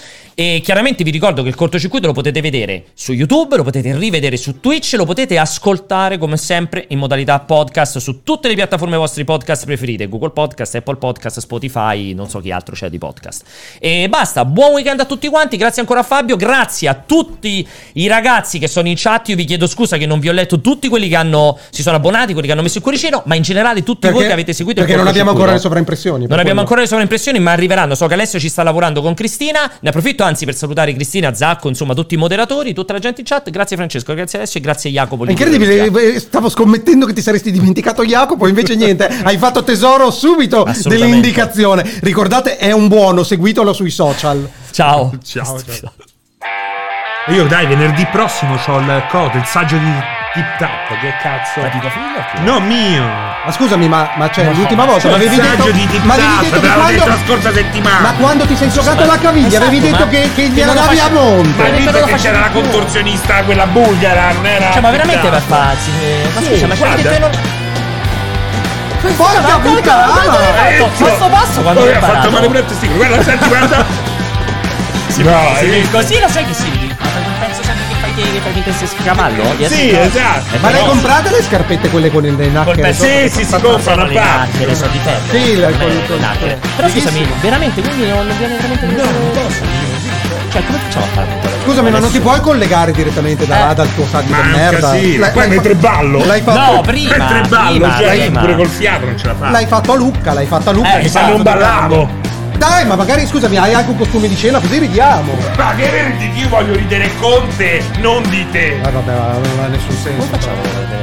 E chiaramente vi ricordo che il cortocircuito lo potete vedere su YouTube, lo potete rivedere su Twitch, lo potete ascoltare come sempre in modalità podcast su tutte le piattaforme vostri podcast preferite, Google Podcast, Apple Podcast, Spotify, non so chi altro c'è di podcast. E basta, buon weekend a tutti quanti, grazie ancora a Fabio, grazie a tutti i ragazzi che sono in chat, io vi chiedo scusa che non vi ho letto tutti quelli che hanno, si sono abbonati, quelli che hanno messo il cuoricino, ma in generale tutti voi che avete seguito il perché non abbiamo ancora le sovraimpressioni Non abbiamo quello. ancora le sovraimpressioni, ma arriveranno. So che Alessio ci sta lavorando con Cristina. Ne approfitto anzi per salutare Cristina, Zacco, insomma, tutti i moderatori, tutta la gente in chat. Grazie Francesco, grazie Alessio e grazie Jacopo. È incredibile, eh, stavo scommettendo che ti saresti dimenticato Jacopo, invece niente, hai fatto tesoro subito dell'indicazione. Ricordate, è un buono, seguitelo sui social. Ciao. Ciao, ciao. Io dai, venerdì prossimo ho il coso, il saggio di Tip Tap, che cazzo? Ma di tua figlia? No, mio. Ma scusami, ma, ma cioè, No, l'ultima ma volta il m'avevi detto, saggio di Tip m'avevi Tap, detto che quando, detto la scorsa settimana. ma quando ti sei giocato la caviglia Esatto, avevi detto ma- che, che che gliela davi a faccio- Ma monte. hai detto visto che c'era la contorsionista, quella bulgara, non era Cioè, ma veramente per farsi. Ma Sì, scusa, ma guarda. detto che non. Porca puttana! Eh, Passo passo quando l'ho ha fatto male pure il testicolo. Guarda, senti, guarda. Sì, No, sì, così lo sai che sì. Ma che fai che fai finta di essere cavallo? Di essere- Sì, esatto. Eh, Ma le comprate le scarpette quelle con Col nacchere? Sì, sì, si comprano le parte. nacchere, sono di ferro. Sì, le- le nacchere. Però scusami, veramente, quindi non viene veramente No, non posso. Cioè, come facciamo a fare? scusami, ma non ti puoi collegare direttamente da là, dal tuo saggio Ma di merda. casino. L'hai- Poi l'hai mentre ballo. L'hai fatto No, prima, Mentre ballo, prima, cioè, prima. pure col fiato non ce la fa. L'hai fatto a Lucca, l'hai fatto a Lucca. Eh, cazzo non ballavo. Dai, ma magari scusami, hai anche un costume di cena, così ridiamo. Ma che ridi io voglio ridere con te, non di te. Eh, vabbè, ma non ha nessun senso.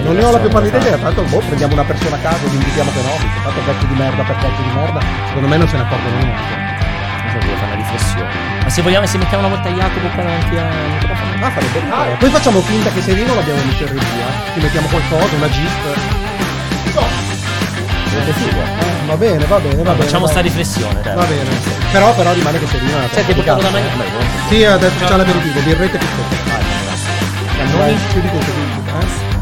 Non ne ho la più pallida idea, tanto boh, prendiamo una persona a caso, vi invitiamo Kenobi, che tanto vecchio di merda per vecchio di merda, secondo me non se ne accorgono neanche. Cosa devo fare una riflessione? Ma se vogliamo, se mettiamo una volta Jacopo qua davanti al microfono. Ah, farebbe male. Poi facciamo finta che Serino l'abbiamo messo in regia. Ti mettiamo qualcosa, una GIF. Va bene, va bene, va bene. Facciamo va sta bene. riflessione. dai. Va bene. Però, però rimane che è una testa di portato da me? Sì, adesso c'è l'aperitivo, birrette piccole. Cannoni? Più di tutto, più di tutto. Eh?